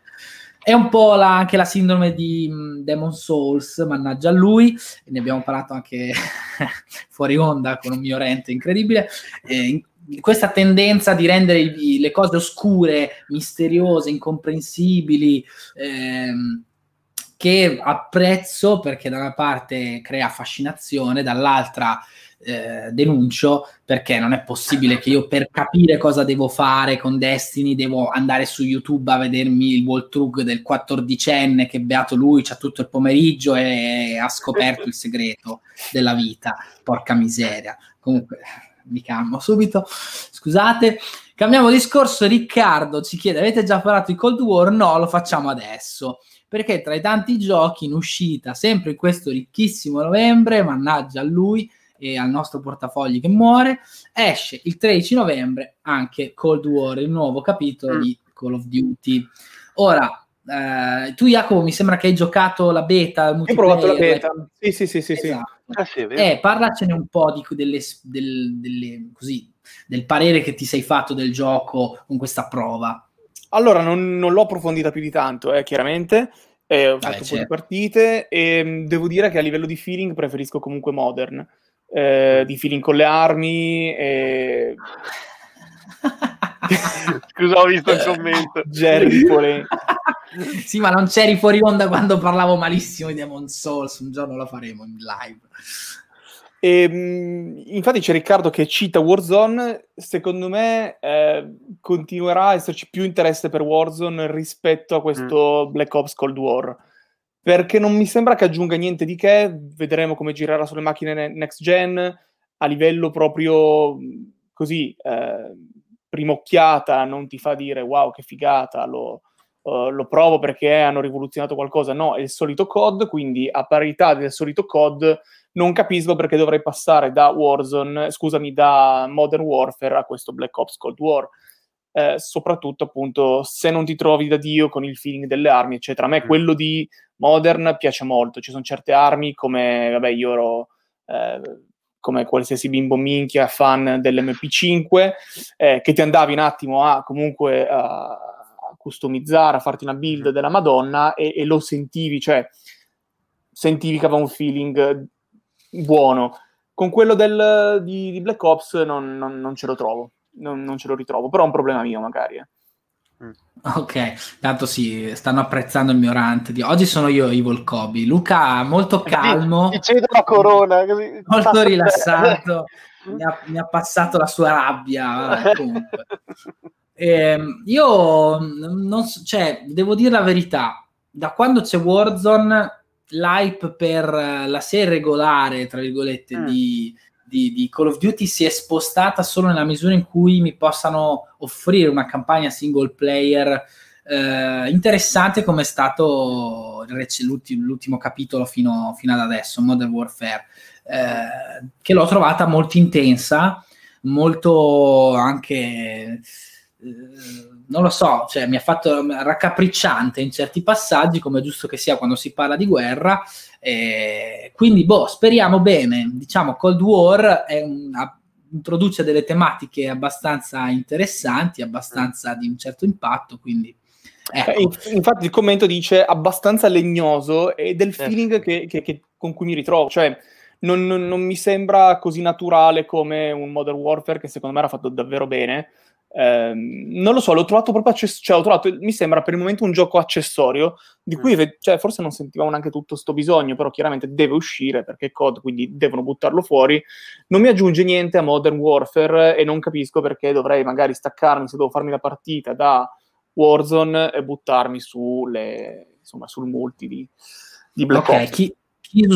È un po' la, anche la sindrome di um, Demon Souls, mannaggia a lui, ne abbiamo parlato anche (laughs) fuori onda con un mio rente incredibile. Eh, questa tendenza di rendere le cose oscure, misteriose, incomprensibili, ehm, che apprezzo perché da una parte crea fascinazione, dall'altra eh, denuncio perché non è possibile che io per capire cosa devo fare con Destiny devo andare su YouTube a vedermi il walkthrough del quattordicenne che beato lui, c'ha tutto il pomeriggio e ha scoperto il segreto della vita. Porca miseria. Comunque mi calmo subito. Scusate. Cambiamo discorso. Riccardo ci chiede: avete già parlato di Cold War? No, lo facciamo adesso perché tra i tanti giochi in uscita, sempre in questo ricchissimo novembre, mannaggia a lui e al nostro portafogli che muore, esce il 13 novembre anche Cold War, il nuovo capitolo mm. di Call of Duty. Ora, eh, tu Jacopo mi sembra che hai giocato la beta. Ho provato la beta, sì sì sì sì. Esatto. Ah, sì eh, parlacene un po' di, delle, del, delle, così, del parere che ti sei fatto del gioco con questa prova. Allora, non, non l'ho approfondita più di tanto, eh, chiaramente. Eh, ho fatto Vabbè, certo. partite e mm, devo dire che a livello di feeling preferisco comunque Modern. Eh, di feeling con le armi e... (laughs) Scusa, ho visto il commento. (laughs) Jerry Polen. (laughs) sì, ma non c'eri fuori onda quando parlavo malissimo di Demon Souls. Un giorno lo faremo in live. E, ehm, infatti c'è Riccardo che cita Warzone, secondo me eh, continuerà a esserci più interesse per Warzone rispetto a questo mm. Black Ops Cold War, perché non mi sembra che aggiunga niente di che, vedremo come girerà sulle macchine next gen, a livello proprio così, eh, prima occhiata, non ti fa dire wow che figata, lo, uh, lo provo perché hanno rivoluzionato qualcosa, no, è il solito COD, quindi a parità del solito COD non capisco perché dovrei passare da Warzone, scusami, da Modern Warfare a questo Black Ops Cold War. Eh, soprattutto appunto se non ti trovi da Dio con il feeling delle armi, eccetera. A me mm. quello di Modern piace molto. Ci sono certe armi come, vabbè, io ero eh, come qualsiasi bimbo minchia fan dell'MP5, eh, che ti andavi un attimo a comunque a, a customizzare, a farti una build mm. della Madonna e, e lo sentivi, cioè sentivi che aveva un feeling buono. Con quello del, di, di, Black Ops non, non, non ce lo trovo, non, non, ce lo ritrovo, però è un problema mio magari. Eh. Mm. Ok, tanto sì, stanno apprezzando il mio rant di oggi sono io Evil Kobe. Luca molto calmo. Ti cedo la corona, così. molto (laughs) rilassato. mi, ha, mi, ha, passato la sua rabbia. Eh, io non so, cioè, devo dire la verità, da quando c'è Warzone l'hype per la serie regolare, tra virgolette, mm. di, di, di, Call of Duty si è spostata solo nella misura in cui mi possano offrire una campagna single player eh, interessante come è stato l'ultimo, l'ultimo capitolo fino, fino, ad adesso, Modern Warfare, eh, che l'ho trovata molto intensa, molto anche... Eh, non lo so, cioè, mi ha fatto raccapricciante in certi passaggi, come è giusto che sia quando si parla di guerra. Eh, quindi, boh, speriamo bene. Diciamo, Cold War un, introduce delle tematiche abbastanza interessanti, abbastanza di un certo impatto, quindi... Ecco. Eh, infatti il commento dice abbastanza legnoso e del feeling eh. che, che, che, con cui mi ritrovo, cioè non, non, non, mi sembra così naturale come un Modern Warfare che secondo me era fatto davvero bene, Ehm, non lo so, l'ho trovato proprio access- cioè, ho trovato, mi sembra per il momento un gioco accessorio di cui Mm. cioè, forse non sentivamo neanche tutto sto bisogno, però chiaramente deve uscire perché è COD, quindi devono buttarlo fuori. Non mi aggiunge niente a Modern Warfare e non capisco perché dovrei magari staccarmi se devo farmi la partita da Warzone e buttarmi sulle, insomma, sul multi di, di Black Ok, Ops. chi,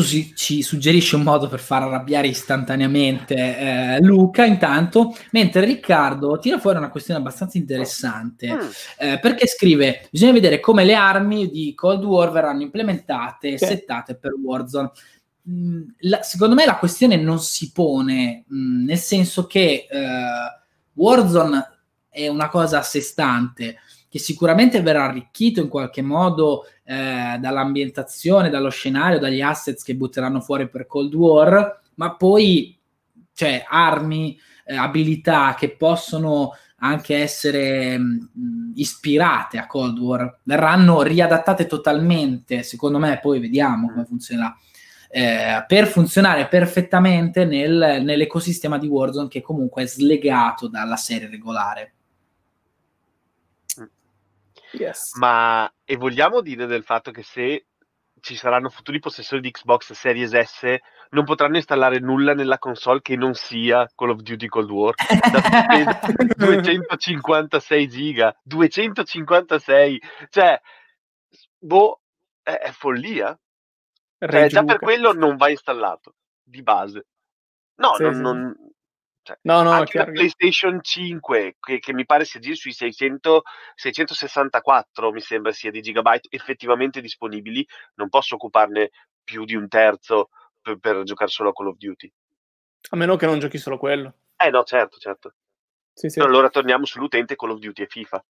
su- ci suggerisce un modo per far arrabbiare istantaneamente eh, Luca intanto, mentre Riccardo tira fuori una questione abbastanza interessante, Mm. eh, perché scrive, bisogna vedere come le armi di Cold War verranno implementate e Sì. settate per Warzone. Mm, la- secondo me la questione non si pone, mm, nel senso che eh, Warzone è una cosa a sé stante, che sicuramente verrà arricchito in qualche modo eh, dall'ambientazione, dallo scenario, dagli assets che butteranno fuori per Cold War, ma poi cioè armi, eh, abilità che possono anche essere mh, ispirate a Cold War verranno riadattate totalmente, secondo me, poi vediamo come funzionerà. eh, per funzionare perfettamente nel- nell'ecosistema di Warzone che comunque è slegato dalla serie regolare. Yes. Ma e vogliamo dire del fatto che se ci saranno futuri possessori di Xbox Series S non potranno installare nulla nella console che non sia Call of Duty Cold War? Da (laughs) 256 giga, 256, cioè, boh, è, è follia. Cioè, già per quello non va installato di base. No, Sì, non, sì. non- cioè, No, no, anche la PlayStation 5, che, che mi pare si aggira sui 600, 664, mi sembra sia di gigabyte effettivamente disponibili, non posso occuparne più di un terzo per, per giocare solo a Call of Duty. A meno che non giochi solo quello. Eh no, certo, certo. Sì, sì. Allora torniamo sull'utente Call of Duty e FIFA.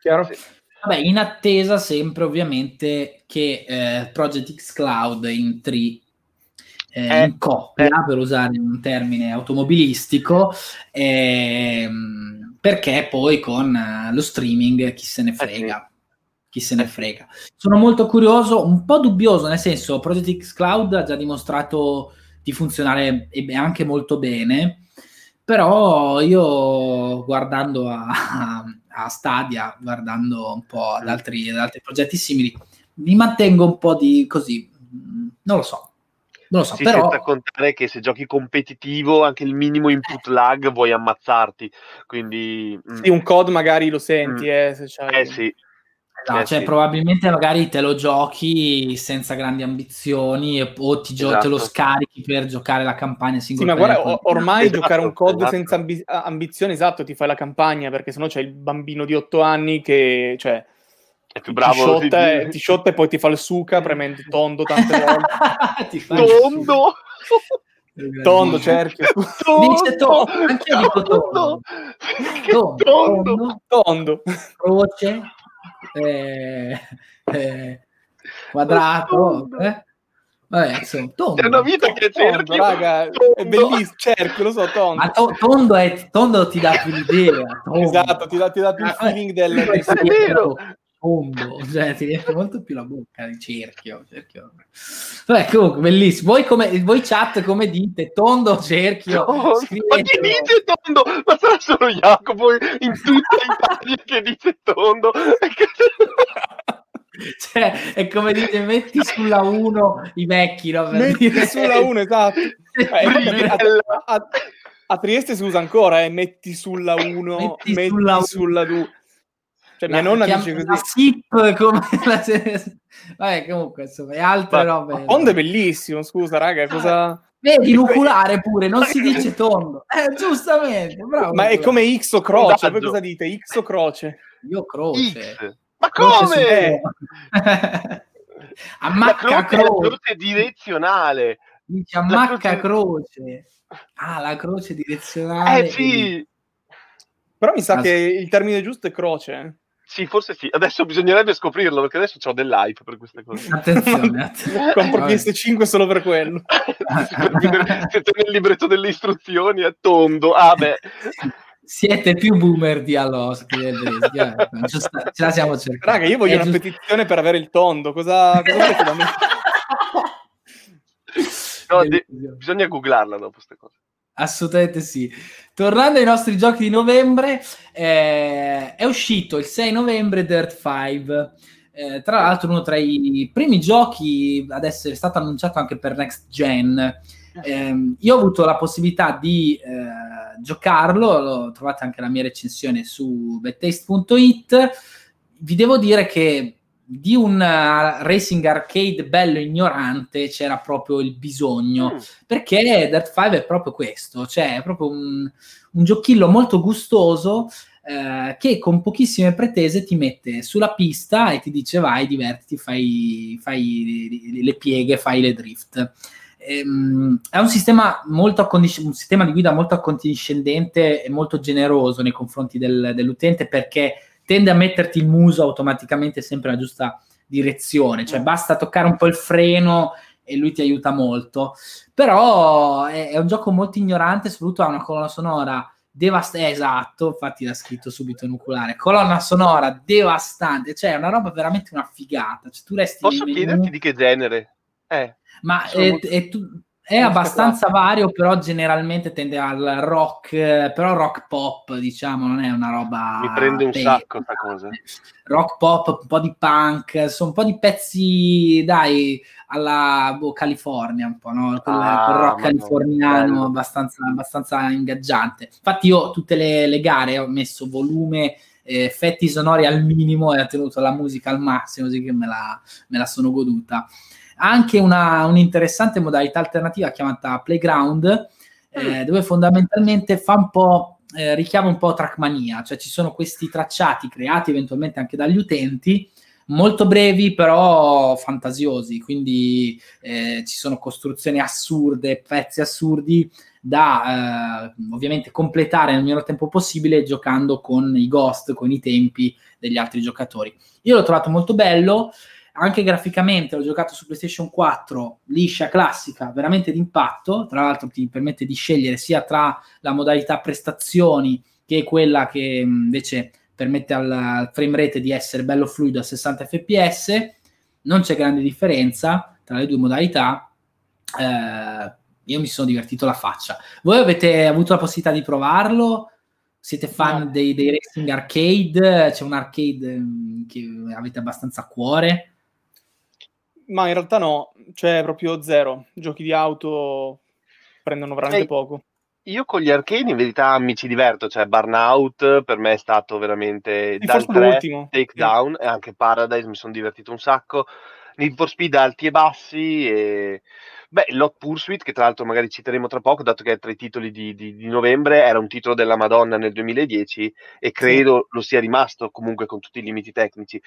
Chiaro? Sì. Vabbè, in attesa sempre ovviamente che eh, Project X Cloud entri eh, Eh, in coppia, per usare un termine automobilistico, ehm, perché poi con eh, lo streaming chi se ne frega. Chi se ne frega. Sono molto curioso, un po' dubbioso, nel senso, Project X Cloud ha già dimostrato di funzionare e anche molto bene, però io guardando a, (laughs) a Stadia, guardando un po' ad altri, ad altri progetti simili, mi mantengo un po' di così, mm, non lo so, non lo so, Sì, però senza contare che se giochi competitivo anche il minimo input lag vuoi ammazzarti. Quindi mm, Sì, un COD magari lo senti, Mm. eh, se c'hai... eh sì, No, Eh, cioè, sì. probabilmente magari te lo giochi senza grandi ambizioni o ti gio- te lo Esatto. scarichi per giocare la campagna Sì, single ma guarda, o- con- ormai Esatto, giocare un COD esatto. senza ambi- ambizioni, esatto, ti fai la campagna, perché sennò c'è il bambino di 8 anni che, cioè, è più ti bravo. shotta, di- e, ti shotta e poi ti fa il suca (laughs) premendo tondo tante volte. (laughs) Ti Tondo! tondo, cerchio. (laughs) Dice tondo, anche io dico tondo. Che Tondo, tondo! tondo, Tondo. croce, eh, eh, quadrato, Tondo. eh? Vabbè, insomma, tondo. C'è una vita che è Tondo, raga, è Tondo. bellissimo, cerchio, lo so, tondo. Ma to- tondo, è, tondo ti dà più l'idea. tondo. Esatto, ti dà, ti dà più il Ah, feeling del... ti È vero. Tondo, (laughs) cioè ti riempie molto più la bocca di cerchio, cerchio. Vabbè, comunque, bellissimo. Voi, come, voi chat come dite? Tondo, cerchio? (laughs) Tondo. Ma chi Scrivetelo. dice tondo? Ma sarà solo Jacopo in tutta Italia che dice tondo? (laughs) Cioè, è come dite, metti sulla 1 i vecchi, no? Per Metti dire- sulla 1, esatto. Eh, Brigella. a, a- a Trieste si usa ancora, eh, metti sulla 1, Metti metti, sulla sulla, uno. 2. Cioè, La- mia nonna chiam- dice la così. SIP come (laughs) la Vabbè, comunque, insomma, e altre Ma- robe. Ma Tondo è bellissimo, scusa, raga, cosa... Vedi, nuculare pure, non si dice (laughs) tondo. Eh, giustamente, bravo. Ma è come X o croce, voi cosa dite? X o croce? Io croce. X. Ma Croce come? te. (laughs) La Ammacca croce, la croce. croce direzionale. Dice ammacca croce- croce. Ah, la croce direzionale. Eh sì, Però mi sa Ah, che il termine giusto è croce. Sì, forse sì. Adesso bisognerebbe scoprirlo perché adesso ho dell'hype per queste cose. Attenzione, (laughs) attenzione. Compro Vabbè. PS5 solo per quello. (laughs) Se te nel libretto delle istruzioni è tondo. Ah, beh. Siete più boomer di Allo, scrive Breschi. Giusta- ce la siamo cercando. Raga, io voglio È una giusto- petizione per avere il tondo. Cosa, cosa volete da me? No, de- bisogna googlarla dopo queste cose. Assolutamente sì. Tornando ai nostri giochi di novembre, eh, è uscito il 6 novembre Dirt 5. Eh, tra l'altro uno tra i primi giochi ad essere stato annunciato anche per Next Gen. Eh, io ho avuto la possibilità di eh, giocarlo, lo trovate anche la mia recensione su bettaste.it. Vi devo dire che di un uh, racing arcade bello ignorante c'era proprio il bisogno, mm. perché Dirt 5 è proprio questo, cioè è proprio un, un giochillo molto gustoso eh, che con pochissime pretese ti mette sulla pista e ti dice vai, divertiti, fai, fai le pieghe, fai le drift. Ehm, è un sistema, molto accondisc- un sistema di guida molto accondiscendente e molto generoso nei confronti del, dell'utente perché tende a metterti il muso automaticamente sempre nella giusta direzione, cioè basta toccare un po' il freno e lui ti aiuta molto. Però è, è un gioco molto ignorante, soprattutto ha una colonna sonora devastante, esatto, infatti l'ha scritto subito nucleare, colonna sonora devastante, cioè è una roba veramente una figata. Cioè, tu resti Posso chiederti di che genere? Eh, Ma è, molto... è tu è abbastanza vario, però generalmente tende al rock, però rock pop, diciamo, non è una roba... Mi prende un tesa. sacco questa cosa. Rock pop, un po' di punk, sono un po' di pezzi, dai, alla boh, California, un po', no? Quel, ah, quel rock californiano abbastanza, abbastanza, ingaggiante. Infatti io tutte le, le gare ho messo volume effetti sonori al minimo e ho tenuto la musica al massimo, così che me la, me la sono goduta anche una, un'interessante modalità alternativa chiamata Playground, eh, mm. dove fondamentalmente fa un po', eh, richiama un po' Trackmania, cioè ci sono questi tracciati creati eventualmente anche dagli utenti, molto brevi però fantasiosi, quindi eh, ci sono costruzioni assurde, pezzi assurdi da eh, ovviamente completare nel minor tempo possibile giocando con i ghost, con i tempi degli altri giocatori. Io l'ho trovato molto bello, anche graficamente l'ho giocato su PlayStation 4, liscia, classica, veramente d'impatto, tra l'altro ti permette di scegliere sia tra la modalità prestazioni che quella che invece permette al frame rate di essere bello fluido a 60 fps, non c'è grande differenza tra le due modalità. Eh, io mi sono divertito la faccia. Voi avete avuto la possibilità di provarlo? Siete fan no. dei, dei racing arcade? C'è un arcade che avete abbastanza a cuore? Ma in realtà no, cioè proprio zero. Giochi di auto prendono veramente Ehi, poco. Io con gli arcade in verità mi ci diverto, cioè Burnout per me è stato veramente sì, dal 3, Takedown sì. e anche Paradise mi sono divertito un sacco. Need for Speed alti e bassi e Beh, Lot Pursuit, che tra l'altro magari citeremo tra poco, dato che è tra i titoli di, di, di novembre, era un titolo della Madonna nel 2010 e credo sì. lo sia rimasto comunque con tutti i limiti tecnici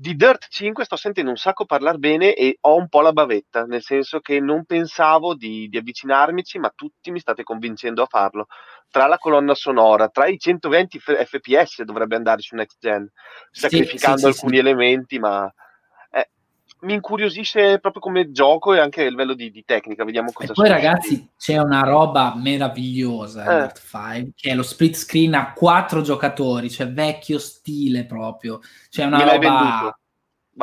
di Dirt 5 sto sentendo un sacco parlare bene e ho un po' la bavetta, nel senso che non pensavo di, di avvicinarmici, ma tutti mi state convincendo a farlo. Tra la colonna sonora, tra i 120 f- fps dovrebbe andare su Next Gen, sacrificando sì, sì, alcuni sì, elementi, ma mi incuriosisce proprio come gioco e anche a livello di, di tecnica. Vediamo cosa e poi, ragazzi, c'è una roba meravigliosa in eh. 5 che è lo split screen a quattro giocatori, cioè vecchio stile proprio. C'è una Me roba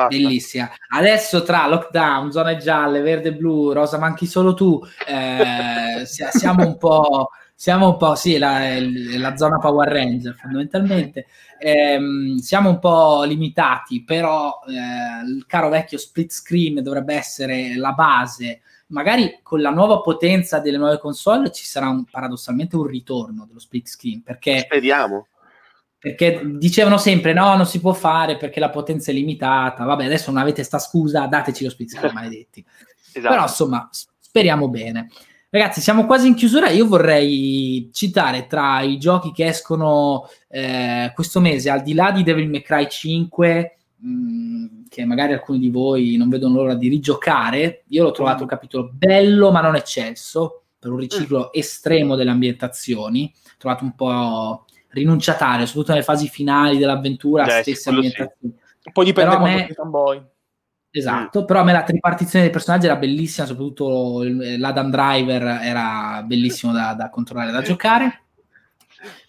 bellissima. Adesso tra lockdown, zone gialle, verde e blu, rosa manchi solo tu, eh, (laughs) siamo un po'. Siamo un po', sì, la, la zona Power Ranger fondamentalmente ehm, siamo un po' limitati, però eh, il caro vecchio split screen dovrebbe essere la base. Magari con la nuova potenza delle nuove console ci sarà un, paradossalmente un ritorno dello split screen. Perché, Speriamo. Perché dicevano sempre no, non si può fare perché la potenza è limitata. Vabbè, adesso non avete sta scusa, dateci lo split screen, (laughs) maledetti. esatto. Però insomma, speriamo bene. Ragazzi, siamo quasi in chiusura. Io vorrei citare tra i giochi che escono eh, questo mese, al di là di Devil May Cry 5, mh, mm, che magari alcuni di voi non vedono l'ora di rigiocare. Io l'ho trovato un mm. capitolo bello, ma non eccelso, per un riciclo mm. estremo delle ambientazioni. Ho trovato un po' rinunciatario, soprattutto nelle fasi finali dell'avventura, yes, stesse ambientazioni. Sì. Poi dipende da me... fanboy. Esatto, mm. però a me la tripartizione dei personaggi era bellissima, soprattutto l'Adam Driver era bellissimo da, da controllare, da giocare.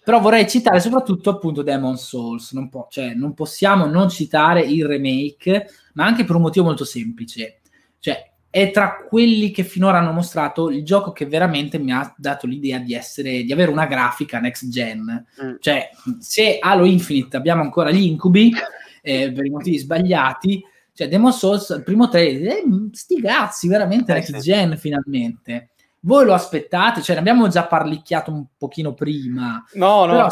Però vorrei citare soprattutto appunto Demon Souls, non, po- cioè, non possiamo non citare il remake, ma anche per un motivo molto semplice. Cioè, è tra quelli che finora hanno mostrato il gioco che veramente mi ha dato l'idea di essere di avere una grafica next gen. Mm. Cioè, se Halo Infinite abbiamo ancora gli incubi eh, per i motivi sbagliati, cioè Demon Souls, il primo trailer, eh, sti cazzi, veramente eh, next sì. gen finalmente. Voi lo aspettate? Cioè, ne abbiamo già parlicchiato un pochino prima. No, no. Però,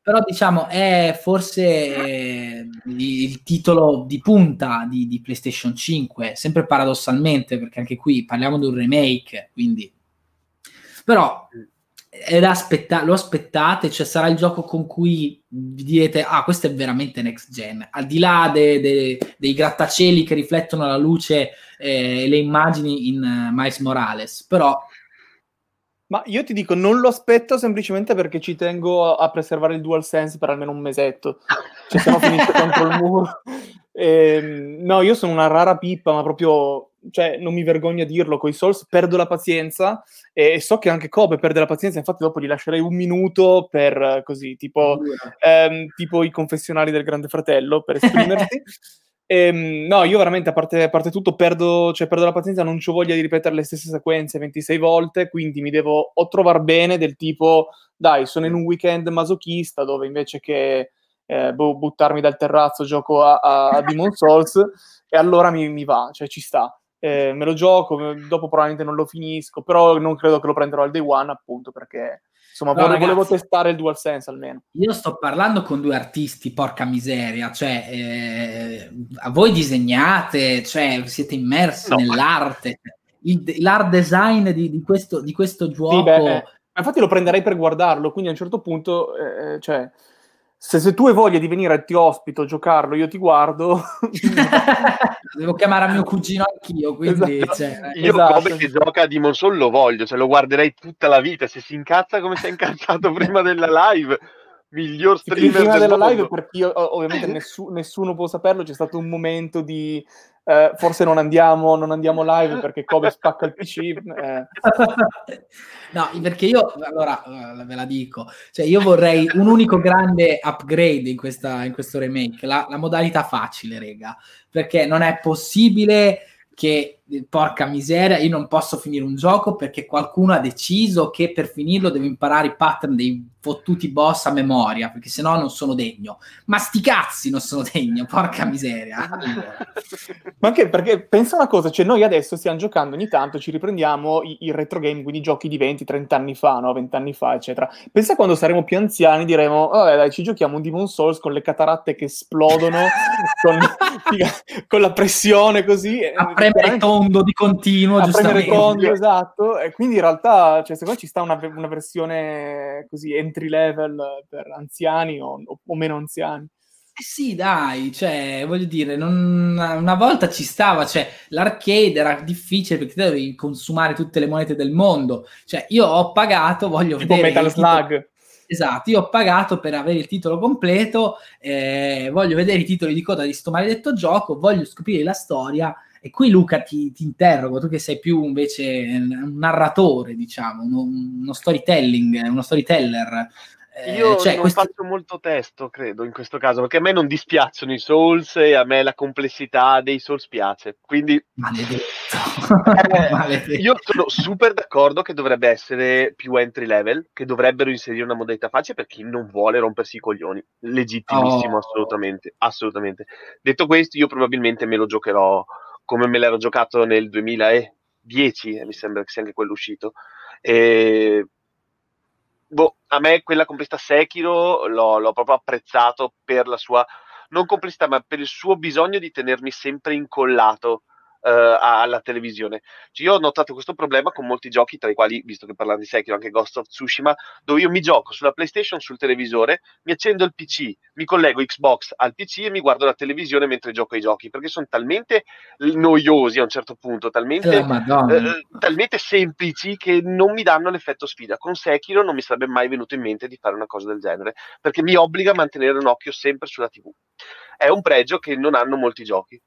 però diciamo è forse eh, il titolo di punta di, di, PlayStation 5, sempre paradossalmente, perché anche qui parliamo di un remake, quindi... Però aspetta- lo aspettate, cioè sarà il gioco con cui vi direte, ah, questo è veramente next gen, al di là de- de- dei grattacieli che riflettono la luce e eh, le immagini in uh, Miles Morales, però ma io ti dico, non lo aspetto semplicemente perché ci tengo a, preservare il DualSense per almeno un mesetto. Cioè, se no finisce contro il muro. E, (laughs) ehm, no, io sono una rara pippa, ma proprio, cioè, non mi vergogno a dirlo, con i Souls perdo la pazienza e, e, so che anche Kobe perde la pazienza, infatti dopo gli lascerei un minuto per, così, tipo, ehm, tipo i confessionali del Grande Fratello, per esprimersi. (laughs) Ehm, no, io veramente, a parte, a parte tutto, perdo, cioè, perdo, la pazienza, non ho voglia di ripetere le stesse sequenze 26 volte, quindi mi devo o trovare bene del tipo, dai, sono in un weekend masochista dove invece che eh, buttarmi dal terrazzo gioco a, a, a Demon Souls e allora mi, mi, va, cioè ci sta. Eh, me lo gioco, dopo probabilmente non lo finisco, però non credo che lo prenderò al day one appunto perché Insomma, no, volevo, ragazzi, testare il DualSense almeno. Io sto parlando con due artisti, porca miseria, cioè eh, a voi disegnate, cioè siete immersi no. nell'arte, il, l'art design di, di, questo, di questo, gioco. Sì, beh, eh, infatti lo prenderei per guardarlo, quindi a un certo punto, eh, eh cioè, se, se, tu hai voglia di venire ti ospito, giocarlo, io ti guardo. (laughs) Devo chiamare a mio cugino anch'io, quindi... Esatto. Cioè, io esatto. come che gioca a Demon Soul lo voglio, cioè lo guarderei tutta la vita, se si incazza come si è incazzato (laughs) prima della live miglior streamer prima del della mondo. live perché io, ovviamente (laughs) nessu- nessuno può saperlo c'è stato un momento di eh, forse non andiamo, non andiamo live perché Kobe spacca il PC. Eh. (laughs) No, perché io, allora, eh, ve la dico, cioè io vorrei un unico grande upgrade in, questa, in questo remake, la, la modalità facile, rega, perché non è possibile che porca miseria, io non posso finire un gioco perché qualcuno ha deciso che per finirlo devo imparare i pattern dei fottuti boss a memoria, perché sennò non sono degno. Ma sti cazzi non sono degno, porca miseria. Ma anche perché pensa una cosa, cioè noi adesso stiamo giocando ogni tanto, ci riprendiamo i, i retro game, quindi giochi di 20, 30 anni fa, no? 20 anni fa, eccetera. Pensa quando saremo più anziani diremo, vabbè dai, ci giochiamo un Demon Souls con le cataratte che esplodono, (laughs) con, (laughs) con, la pressione così. A premere tondo di continuo, a premere tondo, esatto. E quindi in realtà, cioè, secondo me ci sta una, una versione così entry level per anziani o, o meno anziani. Eh sì, dai, cioè, voglio dire, non, una volta ci stava, cioè, l'arcade era difficile perché te dovevi consumare tutte le monete del mondo. Cioè, io ho pagato, voglio tipo vedere... Metal Slug. Esatto, io ho pagato per avere il titolo completo, eh, voglio vedere i titoli di coda di sto maledetto gioco, voglio scoprire la storia e qui Luca ti, ti, interrogo, tu che sei più invece un narratore, diciamo, uno, uno storytelling, uno storyteller. Eh, Io cioè, non questo... faccio molto testo, credo, in questo caso, perché a me non dispiacciono i Souls e a me la complessità dei Souls piace. Quindi (laughs) eh, Maledetto. io sono super d'accordo che dovrebbe essere più entry level, che dovrebbero inserire una modalità facile per chi non vuole rompersi i coglioni. Legittimissimo, oh. assolutamente, assolutamente. Detto questo, io probabilmente me lo giocherò come me l'ero giocato nel 2010, eh, mi sembra che sia anche quello uscito. E, boh, a me quella complessità Sekiro l'ho, l'ho proprio apprezzato per la sua, non complessità, ma per il suo bisogno di tenermi sempre incollato uh, alla televisione. Cioè, io ho notato questo problema con molti giochi, tra i quali, visto che parlando di Sekiro, anche Ghost of Tsushima, dove io mi gioco sulla PlayStation, sul televisore, mi accendo il PC, mi collego Xbox al PC e mi guardo la televisione mentre gioco ai giochi, perché sono talmente noiosi a un certo punto, talmente, eh, eh, talmente semplici che non mi danno l'effetto sfida. Con Sekiro non mi sarebbe mai venuto in mente di fare una cosa del genere, perché mi obbliga a mantenere un occhio sempre sulla TV. È un pregio che non hanno molti giochi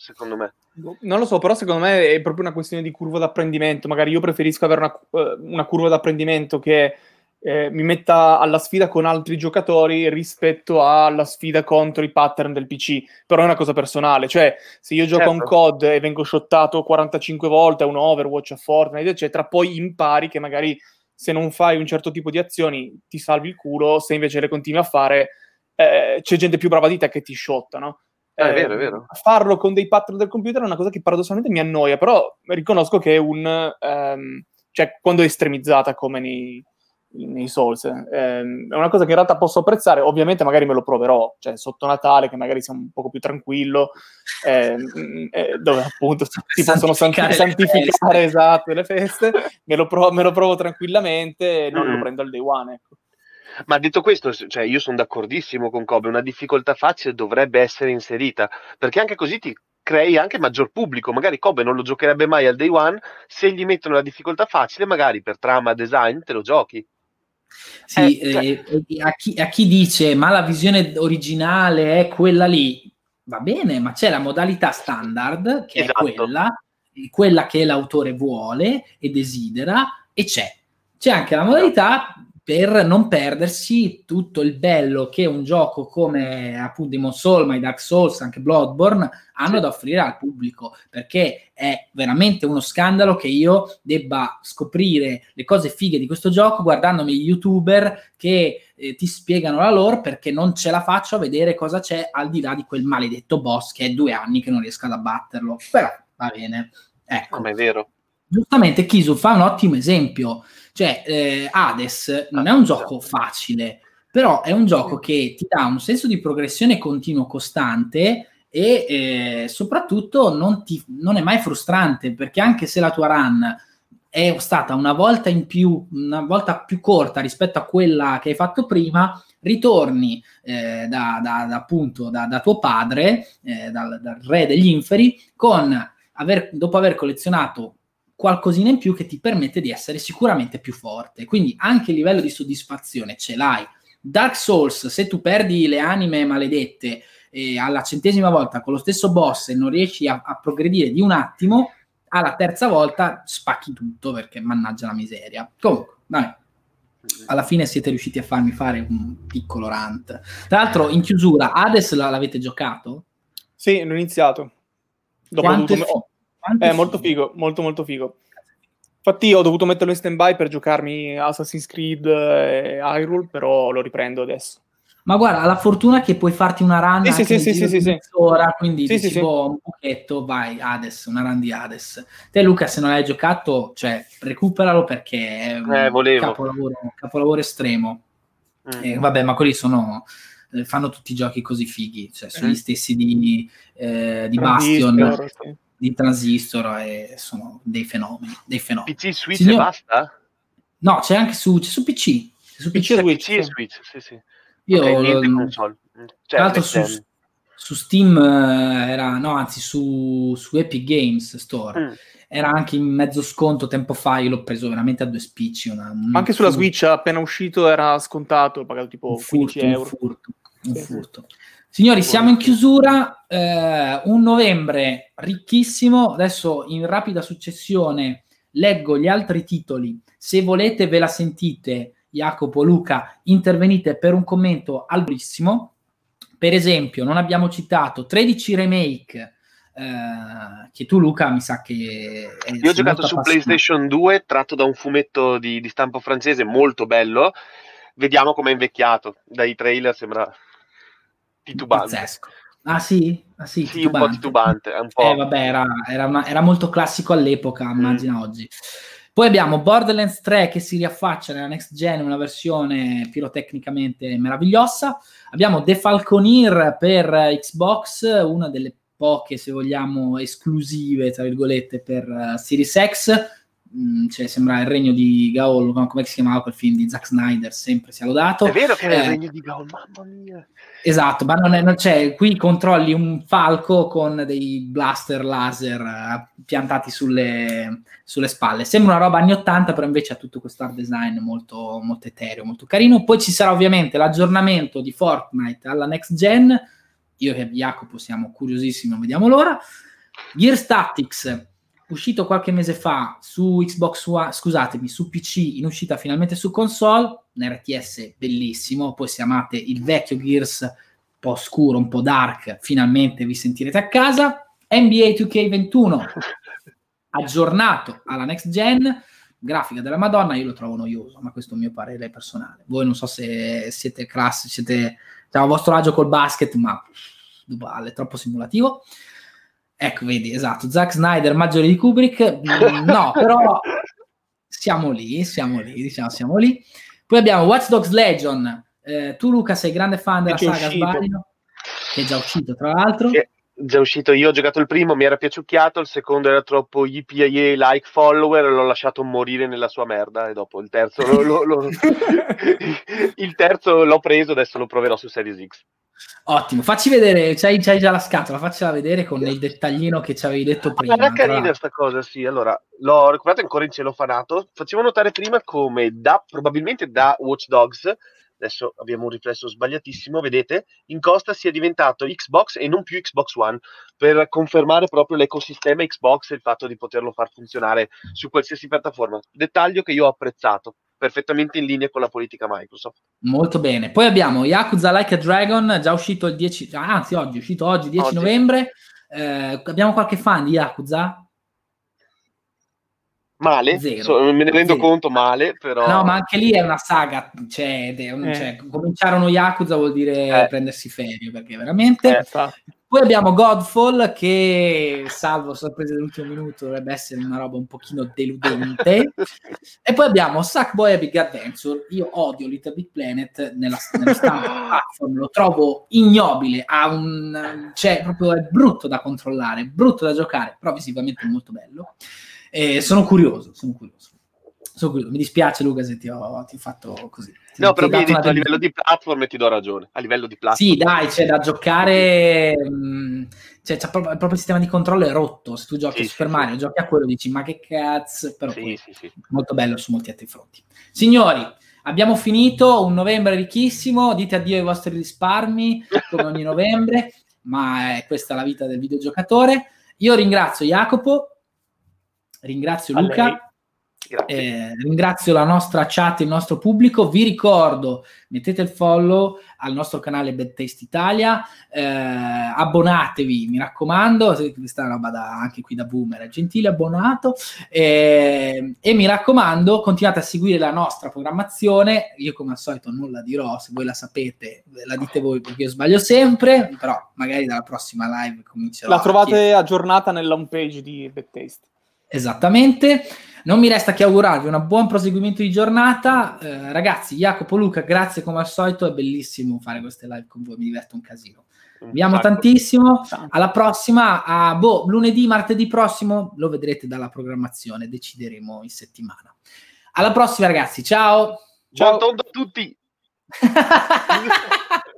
secondo me. Boh, non lo so, però secondo me è proprio una questione di curva d'apprendimento. Magari io preferisco avere una, eh, una curva d'apprendimento che eh, mi metta alla sfida con altri giocatori rispetto alla sfida contro i pattern del PC. Però è una cosa personale, cioè se io gioco certo. a un certo. COD e vengo shottato 45 volte a un Overwatch, a Fortnite, eccetera, poi impari che magari se non fai un certo tipo di azioni ti salvi il culo, se invece le continui a fare eh, c'è gente più brava di te che ti shotta, no? Eh, è vero, è vero. Farlo con dei pattern del computer è una cosa che paradossalmente mi annoia, però riconosco che è un... Um, cioè, quando è estremizzata come nei, nei Souls. Eh, è una cosa che in realtà posso apprezzare, ovviamente magari me lo proverò, cioè sotto Natale che magari sia un poco più tranquillo, eh, eh, dove appunto si (laughs) possono santificare, santificare esatto, le feste, me lo, provo, me lo provo tranquillamente e non mm. lo prendo al day one. Ecco. Ma detto questo, cioè, io sono d'accordissimo con Kobe, una difficoltà facile dovrebbe essere inserita, perché anche così ti crei anche maggior pubblico. Magari Kobe non lo giocherebbe mai al day one, se gli mettono la difficoltà facile, magari per trama, design, te lo giochi. Sì, eh, cioè... eh, a, chi, a, chi, dice ma la visione originale è quella lì, va bene, ma c'è la modalità standard che esatto. è quella, quella che l'autore vuole e desidera, e c'è. C'è anche la modalità per non perdersi tutto il bello che un gioco come appunto Demon Soul, My Dark Souls, anche Bloodborne hanno sì. da offrire al pubblico, perché è veramente uno scandalo che io debba scoprire le cose fighe di questo gioco guardandomi gli youtuber che eh, ti spiegano la lore perché non ce la faccio a vedere cosa c'è al di là di quel maledetto boss che è due anni che non riesco ad abbatterlo, però va bene. Ecco. Come è vero. Giustamente Kisu fa un ottimo esempio cioè, eh, Hades non è un gioco facile, però è un gioco che ti dà un senso di progressione continuo, costante e eh, soprattutto non, ti, non è mai frustrante, perché anche se la tua run è stata una volta in più, una volta più corta rispetto a quella che hai fatto prima, ritorni eh, da, da, da, appunto da, da tuo padre, eh, dal, dal, re degli inferi, con aver, dopo aver collezionato qualcosina in più che ti permette di essere sicuramente più forte. Quindi anche il livello di soddisfazione ce l'hai. Dark Souls, se tu perdi le anime maledette eh, alla centesima volta con lo stesso boss e non riesci a, a progredire di un attimo, alla terza volta spacchi tutto perché mannaggia la miseria. Comunque, dai. Alla fine siete riusciti a farmi fare un piccolo rant. Tra l'altro, in chiusura, Hades l'avete giocato? Sì, l'ho iniziato. Dopo Quanto dovuto... È eh, molto figo, molto molto figo. Infatti ho dovuto metterlo in stand-by per giocarmi Assassin's Creed e Hyrule, però lo riprendo adesso. Ma guarda, la fortuna che puoi farti una run sì, sì, sì, sì, sì, ora, quindi sì, dici, sì, boh, un pochetto, vai, Hades, una run di Hades. Te Luca, se non l'hai giocato, cioè, recuperalo perché è un eh, capolavoro, capolavoro, estremo. Mm. Eh, vabbè, ma quelli sono eh, fanno tutti i giochi così fighi, cioè sono mm. gli stessi di, eh, di Bastion. Sì di transistor e sono dei fenomeni. Dei fenomeni. PC, Switch Signor... e basta? No, c'è anche su, c'è su PC. C'è su PC, PC, Switch, PC e Switch, sì, sì. Io, okay, console. Cioè, tra l'altro su, su, Steam eh, era, no, anzi su, su Epic Games Store. Mm. Era anche in mezzo sconto tempo fa, io l'ho preso veramente a due spicci. Una, un, anche sulla Switch appena uscito era scontato, ho pagato tipo un furto, 15 euro. Un furto. Un sì, furto. Signori, siamo in chiusura, eh, un novembre ricchissimo, adesso in rapida successione leggo gli altri titoli, se volete ve la sentite, Jacopo, Luca, intervenite per un commento al brissimo. Per esempio, non abbiamo citato 13 remake, eh, che tu Luca mi sa che... Io ho giocato su PlayStation 2, tratto da un fumetto di, di stampo francese molto bello, vediamo com'è invecchiato, dai trailer sembra titubante. Pazzesco. Ah sì? Ah, sì, sì un po' titubante. Un po'... Eh, vabbè, era, era, una, era, molto classico all'epoca, mm. immagina oggi. Poi abbiamo Borderlands 3 che si riaffaccia nella next gen, una versione pirotecnicamente meravigliosa. Abbiamo The Falconeer per Xbox, una delle poche, se vogliamo, esclusive, tra virgolette, per uh, Series X Mm, cioè, sembra il regno di Gaol, come si chiamava quel film di Zack Snyder, sempre sia lodato. È vero che era eh, il regno di Gaol, mamma mia. Esatto, ma non, è, non c'è, qui controlli un falco con dei blaster laser uh, piantati sulle, sulle, spalle. Sembra una roba anni 80, però invece ha tutto questo art design molto, molto etereo, molto carino. Poi ci sarà ovviamente l'aggiornamento di Fortnite alla next gen. Io e Jacopo siamo curiosissimi, non vediamo l'ora. Gear Statics uscito qualche mese fa su Xbox One, scusatemi, su PC, in uscita finalmente su console, un RTS bellissimo, poi se amate il vecchio Gears, un po' scuro, un po' dark, finalmente vi sentirete a casa. NBA 2K21, (laughs) aggiornato alla next gen, grafica della Madonna, io lo trovo noioso, ma questo è un mio parere personale. Voi non so se siete classici, siete diciamo, a vostro agio col basket, ma è troppo simulativo. Ecco, vedi, esatto, Zack Snyder, maggiore di Kubrick, mm, no, (laughs) però siamo lì, siamo lì, diciamo, siamo lì. Poi abbiamo Watch Dogs Legion, eh, tu Luca sei grande fan della saga, sbaglio? Che è già uscito, tra l'altro. Sì, già uscito io, ho giocato il primo, mi era piaciucchiato, il secondo era troppo YPIA like follower, l'ho lasciato morire nella sua merda e dopo il terzo, lo, lo, lo, (laughs) (laughs) il terzo l'ho preso, adesso lo proverò su Series X. Ottimo, facci vedere, c'hai, c'hai, già la scatola, faccela vedere con il dettaglino che ci avevi detto prima. Era carina questa cosa, sì. Allora, l'ho recuperato ancora in celofanato. Facevo notare prima come da, probabilmente da Watch Dogs, adesso abbiamo un riflesso sbagliatissimo, vedete, in costa sia diventato Xbox e non più Xbox One, per confermare proprio l'ecosistema Xbox e il fatto di poterlo far funzionare su qualsiasi piattaforma. Dettaglio che io ho apprezzato perfettamente in linea con la politica Microsoft. Molto bene. Poi abbiamo Yakuza Like a Dragon, già uscito il 10, anzi oggi, è uscito oggi, 10 oggi. novembre. Eh, abbiamo qualche fan di Yakuza? Male, so, me ne rendo Zero. conto male, però... No, ma anche lì è una saga, cioè, un, eh. cioè cominciare uno Yakuza vuol dire eh. prendersi ferie, perché veramente... Eh, poi abbiamo Godfall che, salvo sorprese dell'ultimo minuto, dovrebbe essere una roba un pochino deludente. (laughs) e poi abbiamo Sackboy e Big Adventure. Io odio Little Big Planet nella, nello (laughs) platform, lo trovo ignobile, ha un, cioè, proprio è brutto da controllare, brutto da giocare, però visivamente è molto bello. E sono curioso, sono curioso. Sono curioso. Mi dispiace Luca se ti ho, ti ho fatto così. Ti, no, però mi hai detto a livello di platform e ti do ragione. A livello di platform. Sì, dai, c'è da giocare... Mh, mm, cioè, c'è proprio, proprio, il sistema di controllo è rotto. Se tu giochi sì, Super sì, Mario, sì. giochi a quello, dici ma che cazzo, però sì, sì, molto bello su molti altri fronti. Signori, abbiamo finito un novembre ricchissimo, dite addio ai vostri risparmi come ogni novembre, (laughs) ma è questa la vita del videogiocatore. Io ringrazio Jacopo ringrazio A Luca. Eh, ringrazio la nostra chat, il nostro pubblico. Vi ricordo, mettete il follow al nostro canale Bad Taste Italia, eh, abbonatevi, mi raccomando, questa è una roba da, anche qui da boomer, gentile abbonato, eh, e mi raccomando, continuate a seguire la nostra programmazione. Io, come al solito, non la dirò, se voi la sapete, la dite voi perché io sbaglio sempre, però magari dalla prossima live comincerò. La trovate aggiornata nella home page di Bad Taste. Esattamente. Non mi resta che augurarvi un buon proseguimento di giornata. Eh, ragazzi, Jacopo, Luca, grazie come al solito, è bellissimo fare queste live con voi, mi diverto un casino. Vi amo tantissimo. Alla prossima, a boh, lunedì, martedì prossimo, lo vedrete dalla programmazione, decideremo in settimana. Alla prossima, ragazzi, ciao. Ciao a tutti. (laughs)